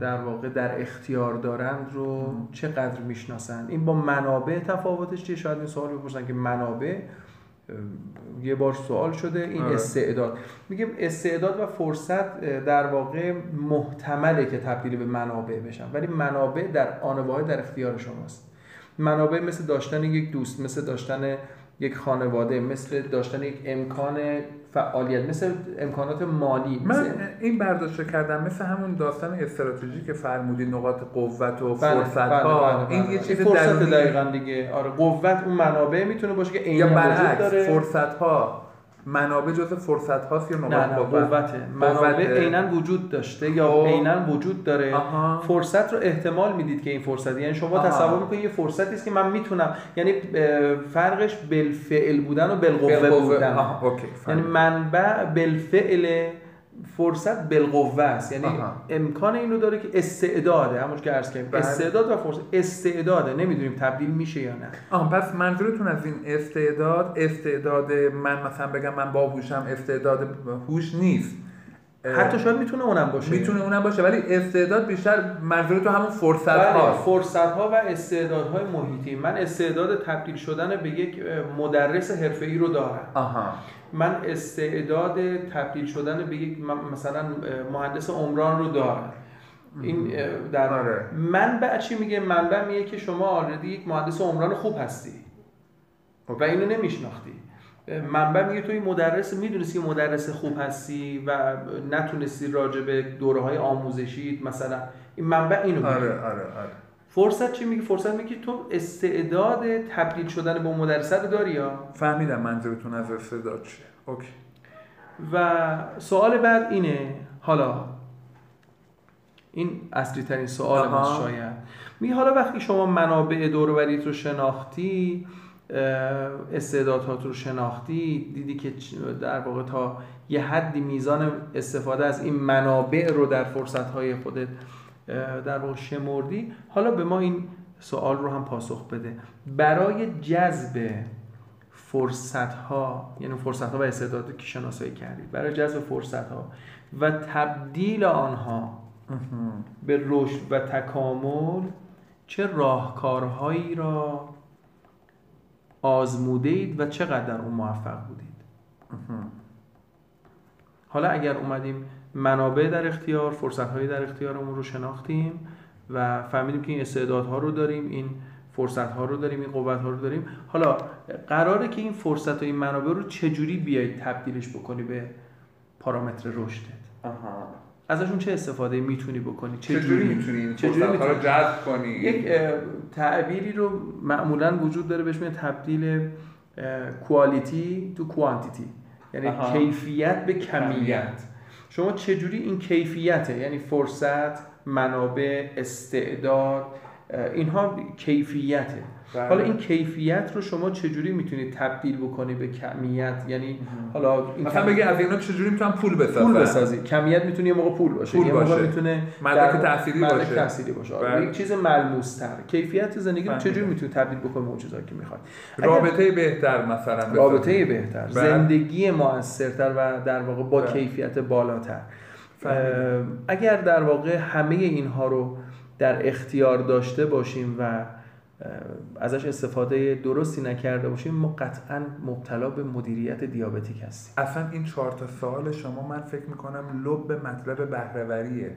در واقع در اختیار دارند رو. چقدر می‌شناسند؟ این با منابع تفاوتش چیه؟ شاید این سوال بپرسن که منابع یه بار سوال شده این آره. استعداد. میگه استعداد و فرصت در واقع محتمله که تبدیل به منابع بشن. ولی منابع در آن واحد در اختیار شماست. منابع مثل داشتن یک دوست مثل داشتن یک خانواده مثل داشتن یک امکان فعالیت مثل امکانات مالی من مثل این برداشت کردم مثل همون داستان استراتژی که فرمودی نقاط قوت و بله، فرصت ها بله، این بله، یه بله. چیز فرصت دقیقا دیگه. آره قوت اون منابع می‌تونه باشه که یا عینا وجود داره. فرصت ها منابع جز فرصت هاست یا نه نه قوت قوته منابع. عینا وجود داشته یا خب. عینا وجود داره آها. فرصت رو احتمال می‌دید که این فرصت یعنی شما آها. تصور می‌کنید یه فرصتی است که من می‌تونم یعنی فرقش بالفعل بودن و بالقوه. بودن آها، اوکی یعنی. منبع بالفعل فرصت بالقوه است. یعنی آها. امکان این رو داره که استعداده. همون که عرض کردیم. بله. استعداد و فرصت. استعداده. نمی‌دونیم تبدیل میشه یا نه. آه پس منظورتون از این استعداد استعداد من مثلا بگم من باهوشم استعداد هوش نیست. حتی شاید می‌تونه اونم باشه. می‌تونه اونم باشه ولی استعداد بیشتر منظورتون همون فرصت بله هاست فرصت ها و استعدادهای محیطی. من استعداد تبدیل شدن به یک مدرس حرفه‌ای رو دارم. آها. من استعداد تبدیل شدن به یک مثلا مهندس عمران رو دارم. این در آره. منبع چی میگه؟ منبع میگه که شما آلردی یک مهندس عمران خوب هستی و اینو نمیشناختی. منبع میگه تو این مدرس می‌دونستی که مدرس خوب هستی و نتونستی راجع به دوره های آموزشی مثلا. این منبع اینو میگه. آره آره آره. فرصت چی میگه فرصت میگه تو استعداد تبدیل شدن به اون مدرس رو داری یا؟ فهمیدم منظورتون از استعداد چیه. اوکی. و سوال بعد اینه حالا این اصلی ترین سوال. ماست شاید. میگه حالا وقتی شما منابع دوروبریت رو شناختی استعدادات رو شناختی دیدی که در واقع تا یه حدی میزان استفاده از این منابع رو در فرصتهای خودت اه، در واقع شمردی. حالا به ما این سوال رو هم پاسخ بده. برای جذب فرصت ها یعنی فرصت ها و استعداداتی که شناسایی کردید برای جذب فرصت ها و تبدیل آنها به رشد و تکامل چه راهکارهایی را آزموده اید و چقدر در اون موفق بودید؟ حالا اگر اومدیم منابع در اختیار فرصت هایی در اختیارمون رو شناختیم و فهمیدیم که این استعدادها رو داریم این فرصت ها رو داریم این قوت ها رو داریم. حالا قراره که این فرصت و این منابع رو چجوری بیایید تبدیلش بکنی به پارامتر رشدت؟ آها. ازشون چه استفاده می‌تونی بکنی؟ چجوری می‌تونی این چجوری فرصت ها رو می‌تونی؟ جذب کنی؟ یک تعبیری رو معمولا وجود داره بهش میگن تبدیل کوالیتی تو کوانتیتی یعنی آها. کیفیت به کمیت. شما چجوری این کیفیته؟ یعنی فرصت منابع استعداد اینها کیفیته. بله. حالا این کیفیت رو شما چجوری می‌تونید تبدیل بکنی به کمیت؟ یعنی حالا این مثلا بگی از اینا چجوری می‌تونم پول بسازم؟ پول بسازی. کمیت می‌تونه یه موقع پول باشه. پول یه موقع می‌تونه مدرک تأثیری باشه. تأثیری باشه. بله. یک چیز ملموس تر کیفیت زندگی رو چجوری می‌تونی تبدیل بکنی اون چیزایی که می‌خواد رابطه بهتر مثلا رابطه بهتر. بله. زندگی موثرتر و در واقع با بله. کیفیت بالاتر. اگر در واقع همه اینها رو در اختیار داشته باشیم و ازش استفاده درستی نکرده باشیم ما قطعا مبتلا به مدیریت دیابتیک هستیم. اصلا این چهار تا سوال شما من فکر می‌کنم لب مطلب بهرهوریه.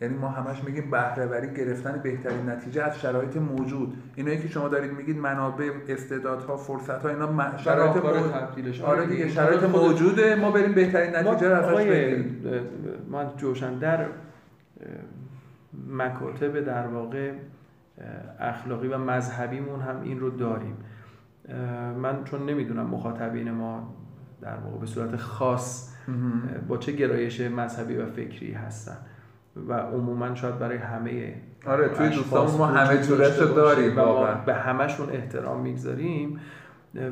یعنی ما همش میگیم بهرهوری گرفتن بهترین نتیجه از شرایط موجود. اینایی که شما دارید میگید منابع استعدادها فرصت ها اینا شرایط موجود آره دیگه شرایط موجوده ما بریم بهترین نتیجه رو ازش بگیریم. من جوشن در مکاتب در واقع اخلاقی و مذهبیمون هم این رو داریم. من چون نمی‌دونم مخاطبین ما در واقع به صورت خاص با چه گرایش مذهبی و فکری هستن و عموما شاید برای همه آره توی دوستان ما همه جورش رو داریم و به همشون احترام می‌گذاریم.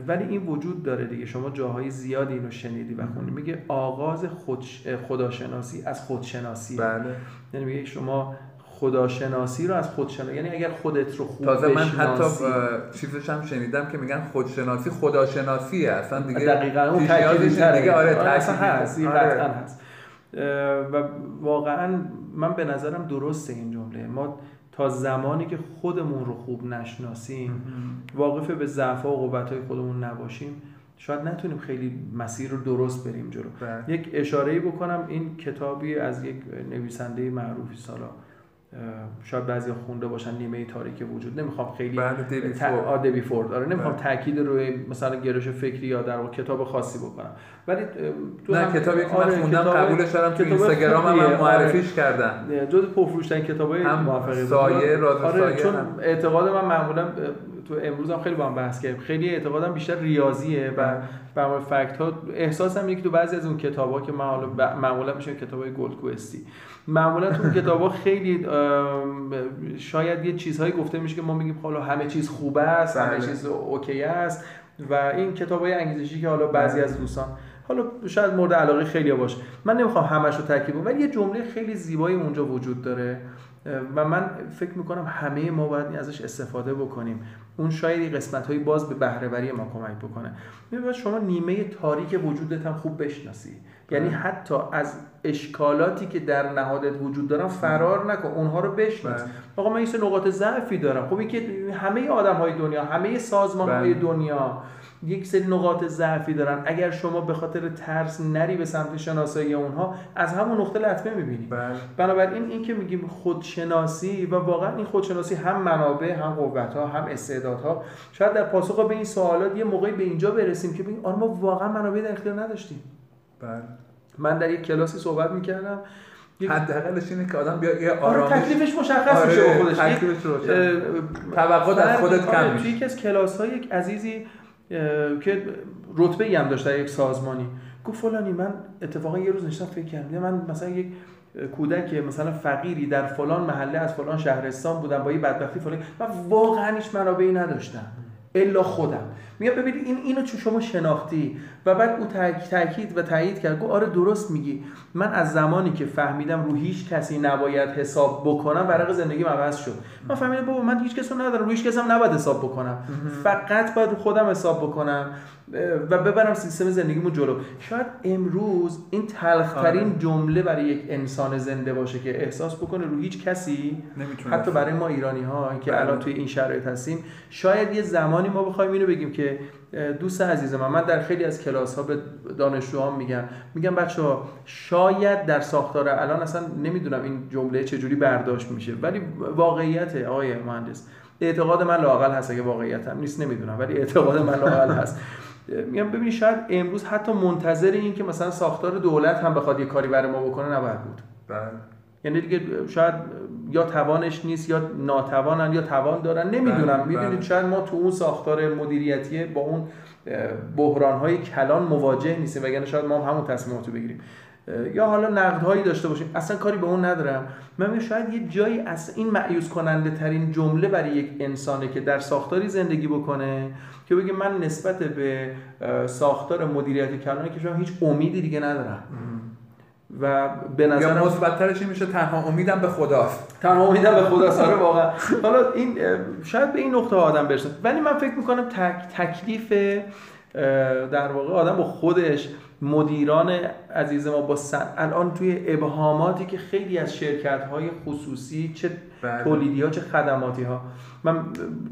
ولی این وجود داره دیگه. شما جاهای زیادی اینو شنیدی و خوندی. میگه آغاز خود خداشناسی از خودشناسی. بله. یعنی میگه شما خداشناسی رو از خودشناسی یعنی اگر خودت رو خوب تازه من حتی چیزش هم شنیدم که میگن خودشناسی خداشناسیه. اصلا دیگه دقیقاً اون دیگه آره, آره اصلا هست آره. قطعا هست. و واقعا من به نظرم درسته این جمله. ما تا زمانی که خودمون رو خوب نشناسیم واقف به ضعف و قوت های خودمون نباشیم شاید نتونیم خیلی مسیر رو درست بریم جلو. بله. یک اشاره بکنم این کتابی از یک نویسنده معروفی سالا. شاید بعضی خونده باشن نیمه تاریک وجود. نمی‌خوام خیلی دیوید فورد. فورد آره نمی‌خوام بله. تاکید روی مثلا گرایش فکری یا در کتاب خاصی بکنم. ولی تو نه کتابی که من خوندم قبولش دارم تو اینستاگرام هم معرفیش آره. کردم جز پرفروشترین کتابای موفقیت سایه راز آره سایه چون اعتقاد من معمولا تو امروز هم خیلی با هم بحث کردیم. خیلی اعتقادم بیشتر ریاضیه و بر fact ها احساسم اینه که تو بعضی از اون کتابا که من حالا معمولا میشه کتابای گلدکوئستی معمولا تو (laughs) کتابا خیلی شاید یه چیزهایی گفته میشه که ما میگیم حالا همه چیز خوبه است همه بله. چیز OK است و این کتابای انگیزشی که حالا بعضی بله. از دوستان حالا شاید مورد علاقه خیلی باشه. من نمی‌خوام همش رو ترکیب ولی یه جمله خیلی زیبایی اونجا وجود داره. و من فکر می‌کنم همه ما باید ازش استفاده بکنیم. اون شاید قسمت هایی باز به بهرهوری ما کمک بکنه. می‌بینید شما نیمه تاریک وجودت هم خوب بشناسی. یعنی حتی از اشکالاتی که در نهادت وجود دارن فرار نکن اونها رو بشناس. آقا من این نقاط ضعفی دارم. خب که همه آدم های دنیا همه سازمان های دنیا یک سری نقاط ضعفی دارن. اگر شما به خاطر ترس نری به سمت شناسایی اونها از همون نقطه لطمه می‌بینی. بله. بنابراین این که میگیم خودشناسی و واقعا این خودشناسی هم منابع هم قوت ها هم استعدادها. شاید در پاسخ به این سوالات یه موقعی به اینجا برسیم که ببین آره ما واقعا منابع در اختیار نداشتیم. بله. من در یک کلاسی صحبت می‌کردم. حداقلش اینه که آدم بیا یه آره، آرامش تکلیفش مشخص آره میشه خودش. تکلیفش روشن. توقع از خودت کم میشه توی یکی از کلاس های یک عزیزی که رتبه ای هم داشت در یک سازمانی. گفت فلانی من اتفاقا یه روز نشستم فکر کردم. من مثلا یک کودک مثلا فقیری در فلان محله از فلان شهرستان بودم با یه بدبختی فلان. من واقعا هیچ منابعی نداشتم. الا خودم. میگم ببینید این اینو چون شما شناختی و بعد او تاکید و تایید کرد گفت آره درست میگی. من از زمانی که فهمیدم رو هیچ کسی نباید حساب بکنم ورق زندگی عوض شد. من فهمیدم بابا من هیچ کس رو ندارم رو هیچ کس هم نباید حساب بکنم. فقط باید خودم حساب بکنم و ببرم سیستم زندگیمو جلو. شاید امروز این تلخترین آره. جمله برای یک انسان زنده باشه که احساس بکنه رو هیچ کسی حتی برای ما ایرانی ها که بله. الان توی این شرایط هستیم شاید یه زمانی ما بخوایم اینو بگیم که دوست عزیز من. من در خیلی از کلاس ها به دانشجوهام میگم. میگم بچه ها شاید در ساختار الان اصلا نمی‌دونم این جمله چجوری برداشت میشه ولی واقعیت آقای مهندس. اعتقاد من لاقل هست اگه واقعیت هم نیست نمی‌دونم ولی اعتقاد من لاقل هست. میگم ببینید شاید امروز حتی منتظر این که مثلا ساختار دولت هم بخواد یه کاری برای ما بکنه نباید بود. بله. یعنی دیگه شاید یا توانش نیست یا ناتوانن یا توان دارن. نمی‌دونم. بله، می‌دونید بله. شاید ما تو اون ساختار مدیریتی با اون بحران های کلان مواجه نیستیم وگرنه شاید ما هم همون تصمیماتو بگیریم. یا حالا نقدهایی داشته باشیم. اصلا کاری به اون ندارم. من شاید یه جایی از این معیوز کننده ترین جمله برای یک انسانه که در ساختاری زندگی بکنه که بگه من نسبت به ساختار مدیریت کلانی که شما هیچ امیدی دیگه ندارم. و به نظر مثبتترش این میشه؟ تنها امیدم به خداست. تنها امیدم به خدا ساره واقعا. حالا این شاید به این نقطه آدم برسه. ولی من فکر می‌کنم تک تکلیف در واقع آدم با خودش مدیران عزیز ما با سن... الان توی ابهاماتی که خیلی از شرکت های خصوصی چه بله. تولیدی ها چه خدماتی ها من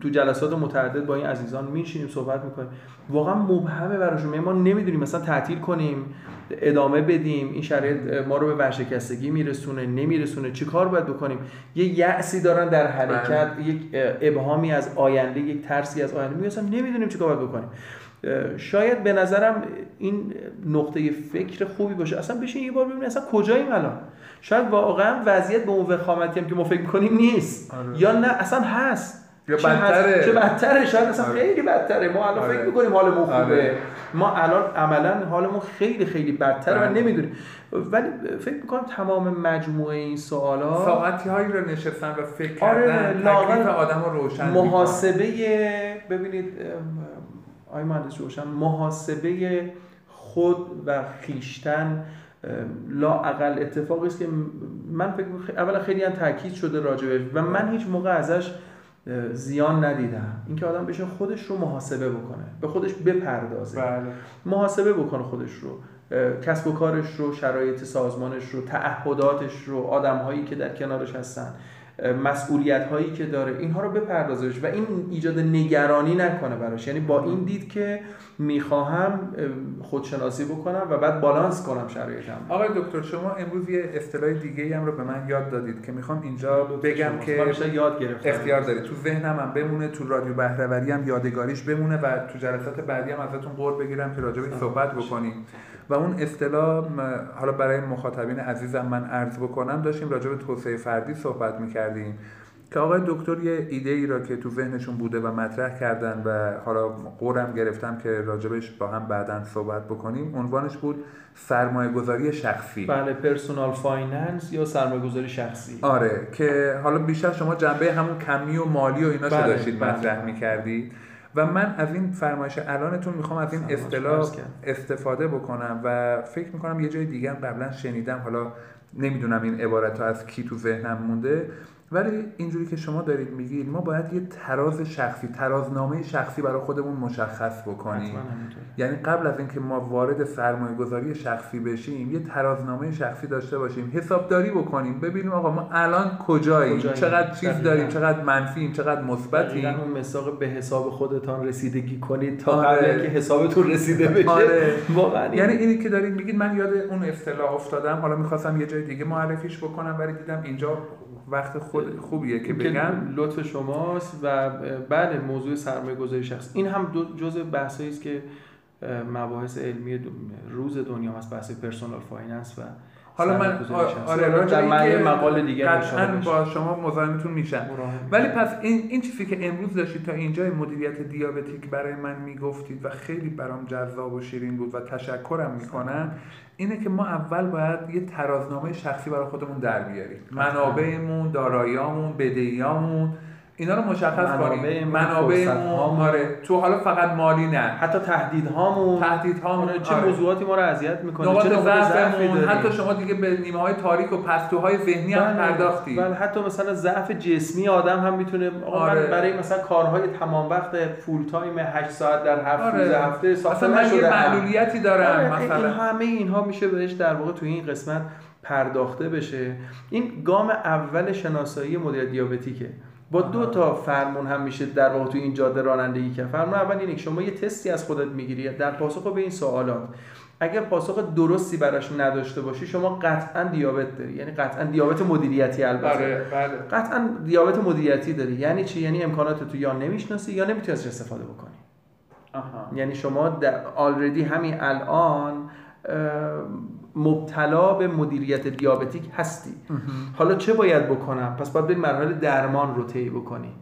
تو جلسات متعدد با این عزیزان میشینیم صحبت می‌کنیم. واقعا مبهمه براشون یعنی ما نمی‌دونیم مثلا تعطیل کنیم ادامه بدیم این شرایط ما رو به ورشکستگی میرسونه نمیرسونه چی کار باید بکنیم؟ یه یأسی دارن در حرکت بله. یک ابهامی از آینده یک ترسی از آینده. میگن نمی‌دونیم چی کار باید بکنیم. شاید به نظرم این نقطه فکر خوبی باشه. اصلا بشین یه بار ببینید اصلا کجاییم الان. شاید واقعا وضعیت به اون وخامتی هم که ما فکر می‌کنیم نیست. آره. یا نه اصلا هست. یا بدتره. چه بدتره؟ شاید اصلا آره. خیلی بدتره. ما الان آره. فکر می‌کنیم حالمون خوبه. آره. ما الان عملا حالمون خیلی خیلی بدتره و آره. نمی‌دونیم. ولی فکر می‌کنم تمام مجموعه این سوالا ساعتی هایی رو نشستن و فکر کردن. آره آدم رو روشن محاسبه ببینید آی مهندس روشن محاسبه خود و خیشتن لا اقل اتفاقی است که من فکر اولا خیلی هم تاکید شده راجبش و من هیچ موقع ازش زیان ندیدم. اینکه آدم بشه خودش رو محاسبه بکنه به خودش بپردازه. بله. محاسبه بکنه خودش رو. کسب و کارش رو شرایط سازمانش رو تعهداتش رو آدم هایی که در کنارش هستن. مسئولیت هایی که داره اینها رو بپردازش و این ایجاد نگرانی نکنه براش. یعنی با این دید که می‌خواهم خودشناسی بکنم و بعد بالانس کنم شرایطم آقای دکتر شما امروز یه اصطلاح دیگه هم رو به من یاد دادید که می‌خوام اینجا بگم که یاد گرفتم. اختیار دارید. تو ذهنم هم بمونه تو رادیو بهرهوری هم یادگاریش بمونه و تو جلسات بعدی هم ازتون قول بگیرم که راجع صحبت بکنیم. و اون اصطلاح حالا برای مخاطبین عزیزم من عرض بکنم داشتیم راجع به توسعه فردی صحبت می‌کردیم که آقای دکتر یه ایده ای را که تو ذهنشون بوده و مطرح کردن و حالا قولم گرفتم که راجبش با هم بعدا صحبت بکنیم عنوانش بود سرمایه گذاری شخصی. بله personal finance یا سرمایه گذاری شخصی. آره که حالا بیشتر شما جنبه همون کمی و مالی و اینا بله، داشتید بله. مطرح می‌کردید. و من از این فرمایش الانتون می‌خوام از این اصطلاح استفاده بکنم و فکر می‌کنم یه جای دیگه قبلا شنیدم حالا نمی‌دونم این عبارت ها از کی تو ذهنم مونده. ولی اینجوری که شما دارید میگید ما باید یه تراز شخصی ترازنامه شخصی برای خودمون مشخص بکنیم. یعنی قبل از اینکه ما وارد سرمایه گذاری شخصی بشیم یه ترازنامه شخصی داشته باشیم حسابداری بکنیم. ببینیم آقا ما الان کجاییم, چقدر چیز داریم؟ چقدر منفیم؟ چقدر مثبتیم؟ اون مساق به حساب خودتان رسیدگی کنید تا آره. قبل که حسابتون رسیده بشه. آره. واقعا یعنی اینی که دارید میگید من یاد اون اصطلاح افتادم. حالا می‌خواستم یه جای دیگه معرفیش بکنم ولی دیدم اینجا وقت خود خوبیه که بگم. لطف شماست و بله موضوع سرمایه گذاری شخصی. این هم جز بحثایی است که مباحث علمی روز دنیا هست بحث personal finance و حالا من آره در معنی مقال دیگه قطعا با شما مزاحمتون میشن ولی پس این این چیزی که امروز داشتید تا اینجای مدیریت دیابتیک برای من می‌گفتید و خیلی برام جذاب و شیرین بود و تشکرم می‌کنم اینه که ما اول باید یه ترازنامه شخصی برای خودمون در بیاریم. منابعمون داراییامون بدهیامون. اینا رو مشخص کنیم. منابعمون آره. تو حالا فقط مالی نه. حتی تهدیدهامون. تهدیدهامون. آره. چه موضوعاتی ما رو اذیت می‌کنه؟ نقاط ضعفمون. حتی شما دیگه به نیمه های تاریک و پستوهای ذهنی هم بله. پرداختی. بله حتی مثلا ضعف جسمی آدم هم می‌تونه آره. برای مثلا کارهای تمام وقت فول تایم 8 ساعت در هفته آره. هفته ساخته من یه معلولیتی دارم آره. مثلا. این همه اینها میشه بهش در واقع تو این قسمت پرداخته بشه. این گام اول شناسایی مدیر دیابتیکه. با دو تا فرمون هم میشه در واقع تو این جاده رانندگی کرد. فرمون اول اینه که شما یه تستی از خودت می‌گیری در پاسخ به این سوالات. اگر پاسخ درستی براش نداشته باشی شما قطعا دیابت داری. یعنی قطعا دیابت مدیریتی البته. بله بله. قطعا دیابت مدیریتی داری. یعنی چی؟ یعنی امکانات تو یا نمی‌شناسی یا نمی‌تونی ازش استفاده بکنی. آها. یعنی شما در آلردی همین الان مبتلا به مدیریت دیابتیک هستی. حالا چه باید بکنم؟ پس باید به مرحله درمان رو طی بکنی.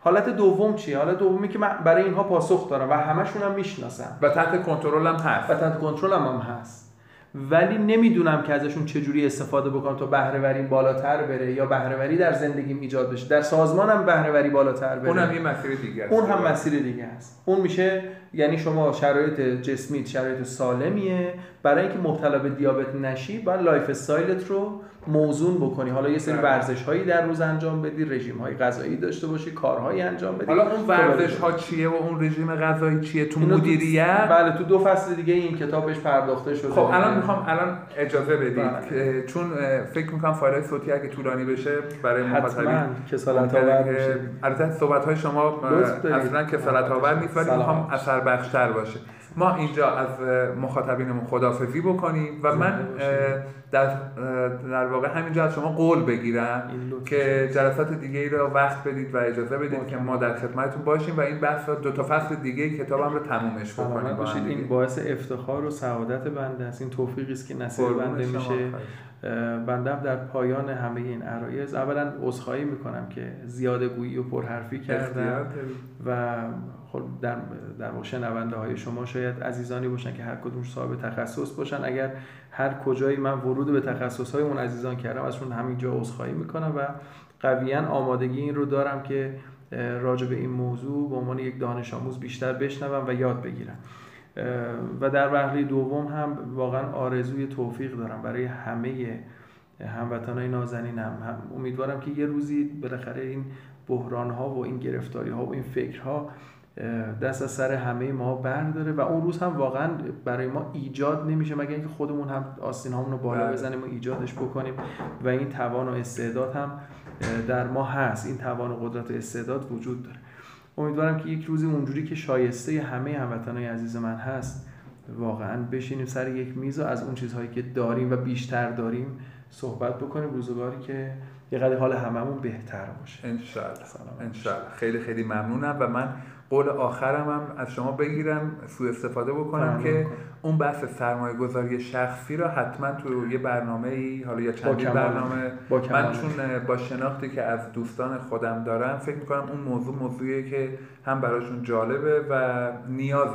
حالت دوم چیه؟ حالت دومی که من برای اینها پاسخ دارم و همشون هم می‌شناسم و تحت کنترلم هست. و تحت کنترلم هم هست. ولی نمی‌دونم که ازشون چجوری استفاده بکنم تا بهرهوری بالاتر بره یا بهرهوری در زندگیم ایجاد بشه. در سازمانم بهرهوری بالاتر بره. اونم یه مسیر دیگه است. اون هم مسیر دیگه است. اون میشه یعنی شما شرایط جسمی شرایط سالمیه برای اینکه مبتلا به دیابت نشی باید lifestyle ت رو موزون بکنی حالا یه سری بله. ورزش هایی در روز انجام بدی رژیم های غذایی داشته باشی کارهایی انجام بدی حالا اون تو ورزش. ها چیه و اون رژیم غذایی چیه تو مدیریت بله تو دو فصل دیگه این کتابش پرداخته شده خب الان می‌خوام الان اجازه بدید بله. چون فکر می‌کنم فایل صوتی اگه طولانی بشه برای مخاطبین کسالت آور میشه البته صحبت های شما. اصلا کسالت آور نیست ولی. می‌خوام اثر بخشتر باشه. ما اینجا از مخاطبینمون خدافزی بکنیم و من در, در واقع همینجا از شما قول بگیرم که جلسات دیگه ای رو وقت بدید و اجازه بدید که ما در خدمتتون باشیم و این بحث دو تا فصل دیگه کتابم رو تمومش بکنیم با هم. این باعث افتخار و سعادت بنده است. این توفیقی است که نصیب بنده. میشه. بنده در پایان همه این عرایض. اولا عذرخواهی می‌کنم که زیاده گویی و پرحرفی کردم. و خب در در شنونده های شما شاید عزیزانی باشن که هر کدوم صاحب تخصص باشن. اگر هر کجایی من ورود به تخصص های اون عزیزان کردم ازشون همینجا عذرخواهی می‌کنم و قویا آمادگی این رو دارم که راجع به این موضوع به عنوان یک دانش آموز بیشتر بشنوم و یاد بگیرم. و در وهله دوم هم واقعا آرزوی توفیق دارم برای همه هموطنای نازنینم. هم امیدوارم که یه روزی بالاخره این بحران ها و این گرفتاری ها و این فکرها دست از سر همه ما برداره و اون روز هم واقعا برای ما ایجاد نمیشه مگر اینکه خودمون هم آستین هامون رو بالا بله. بزنیم و ایجادش بکنیم و این توان و استعداد هم در ما هست. این توان و قدرت و استعداد وجود داره. امیدوارم که یک روزی اونجوری که شایسته همه هموطنای عزیز من هست واقعا بشینیم سر یک میز و از اون چیزهایی که داریم و بیشتر داریم صحبت بکنیم. روزگاری که یه قدر حال هممون بهتر باشه. انشالله. انشالله خیلی خیلی ممنونم و من قول آخرم هم از شما بگیرم سوء استفاده بکنم که. اون بحث سرمایه گذاری شخصی را حتما تو یه برنامه ای حالا یا چندین کمال. برنامه. با من. چون با شناختی که از دوستان خودم دارم فکر می‌کنم اون موضوع موضوعیه که هم براشون جالبه و نیاز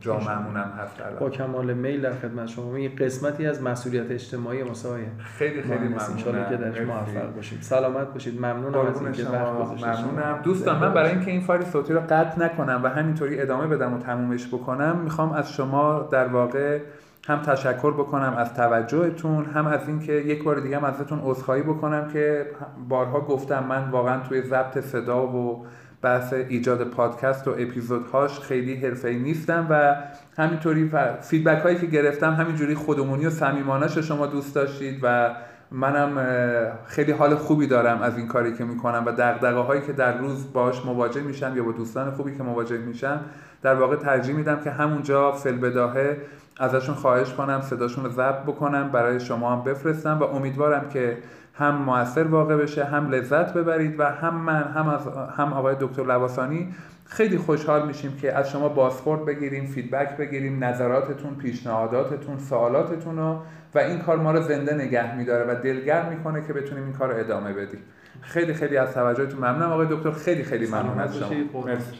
جامعهمون هم هست الان. با کمال میل در خدمت شما. این قسمتی از مسئولیت اجتماعی مسایه خیلی خیلی انشالله که ممنونم درش. موفق باشید سلامت باشید. ممنونم از اینکه وقت گذاشتید. ممنونم. دوستان من برای اینکه این فایل صوتی رو قطع نکنم و همینطوری ادامه بدم و تمومش بکنم می‌خوام از شما در واقع هم تشکر بکنم از توجهتون هم از اینکه یک بار دیگه هم ازتون عذرخواهی بکنم که بارها گفتم من واقعا توی ضبط صدا و بحث ایجاد پادکست و اپیزودهاش خیلی حرفه‌ای نیستم و همینطوری فیدبک هایی که گرفتم همینجوری خودمونی و صمیمانه‌اش شما دوست داشتید و منم خیلی حال خوبی دارم از این کاری که می‌کنم و دغدغه هایی که در روز باش مواجه میشم یا با دوستان خوبی که مواجه میشم در واقع ترجیح میدم که همونجا فلبداهه ازشون خواهش کنم صداشون رو ضبط بکنم برای شما هم بفرستم و امیدوارم که هم موثر واقع بشه هم لذت ببرید و هم من هم از هم آقای دکتر لواسانی خیلی خوشحال میشیم که از شما بازخورد بگیریم فیدبک بگیریم نظراتتون پیشنهاداتتون سوالاتتون رو و این کار ما رو زنده نگه میداره و دلگرم می‌کنه که بتونیم این کار رو ادامه بدیم. خیلی خیلی از توجهتون ممنونم. آقای دکتر خیلی خیلی ممنون از شما. مرسی.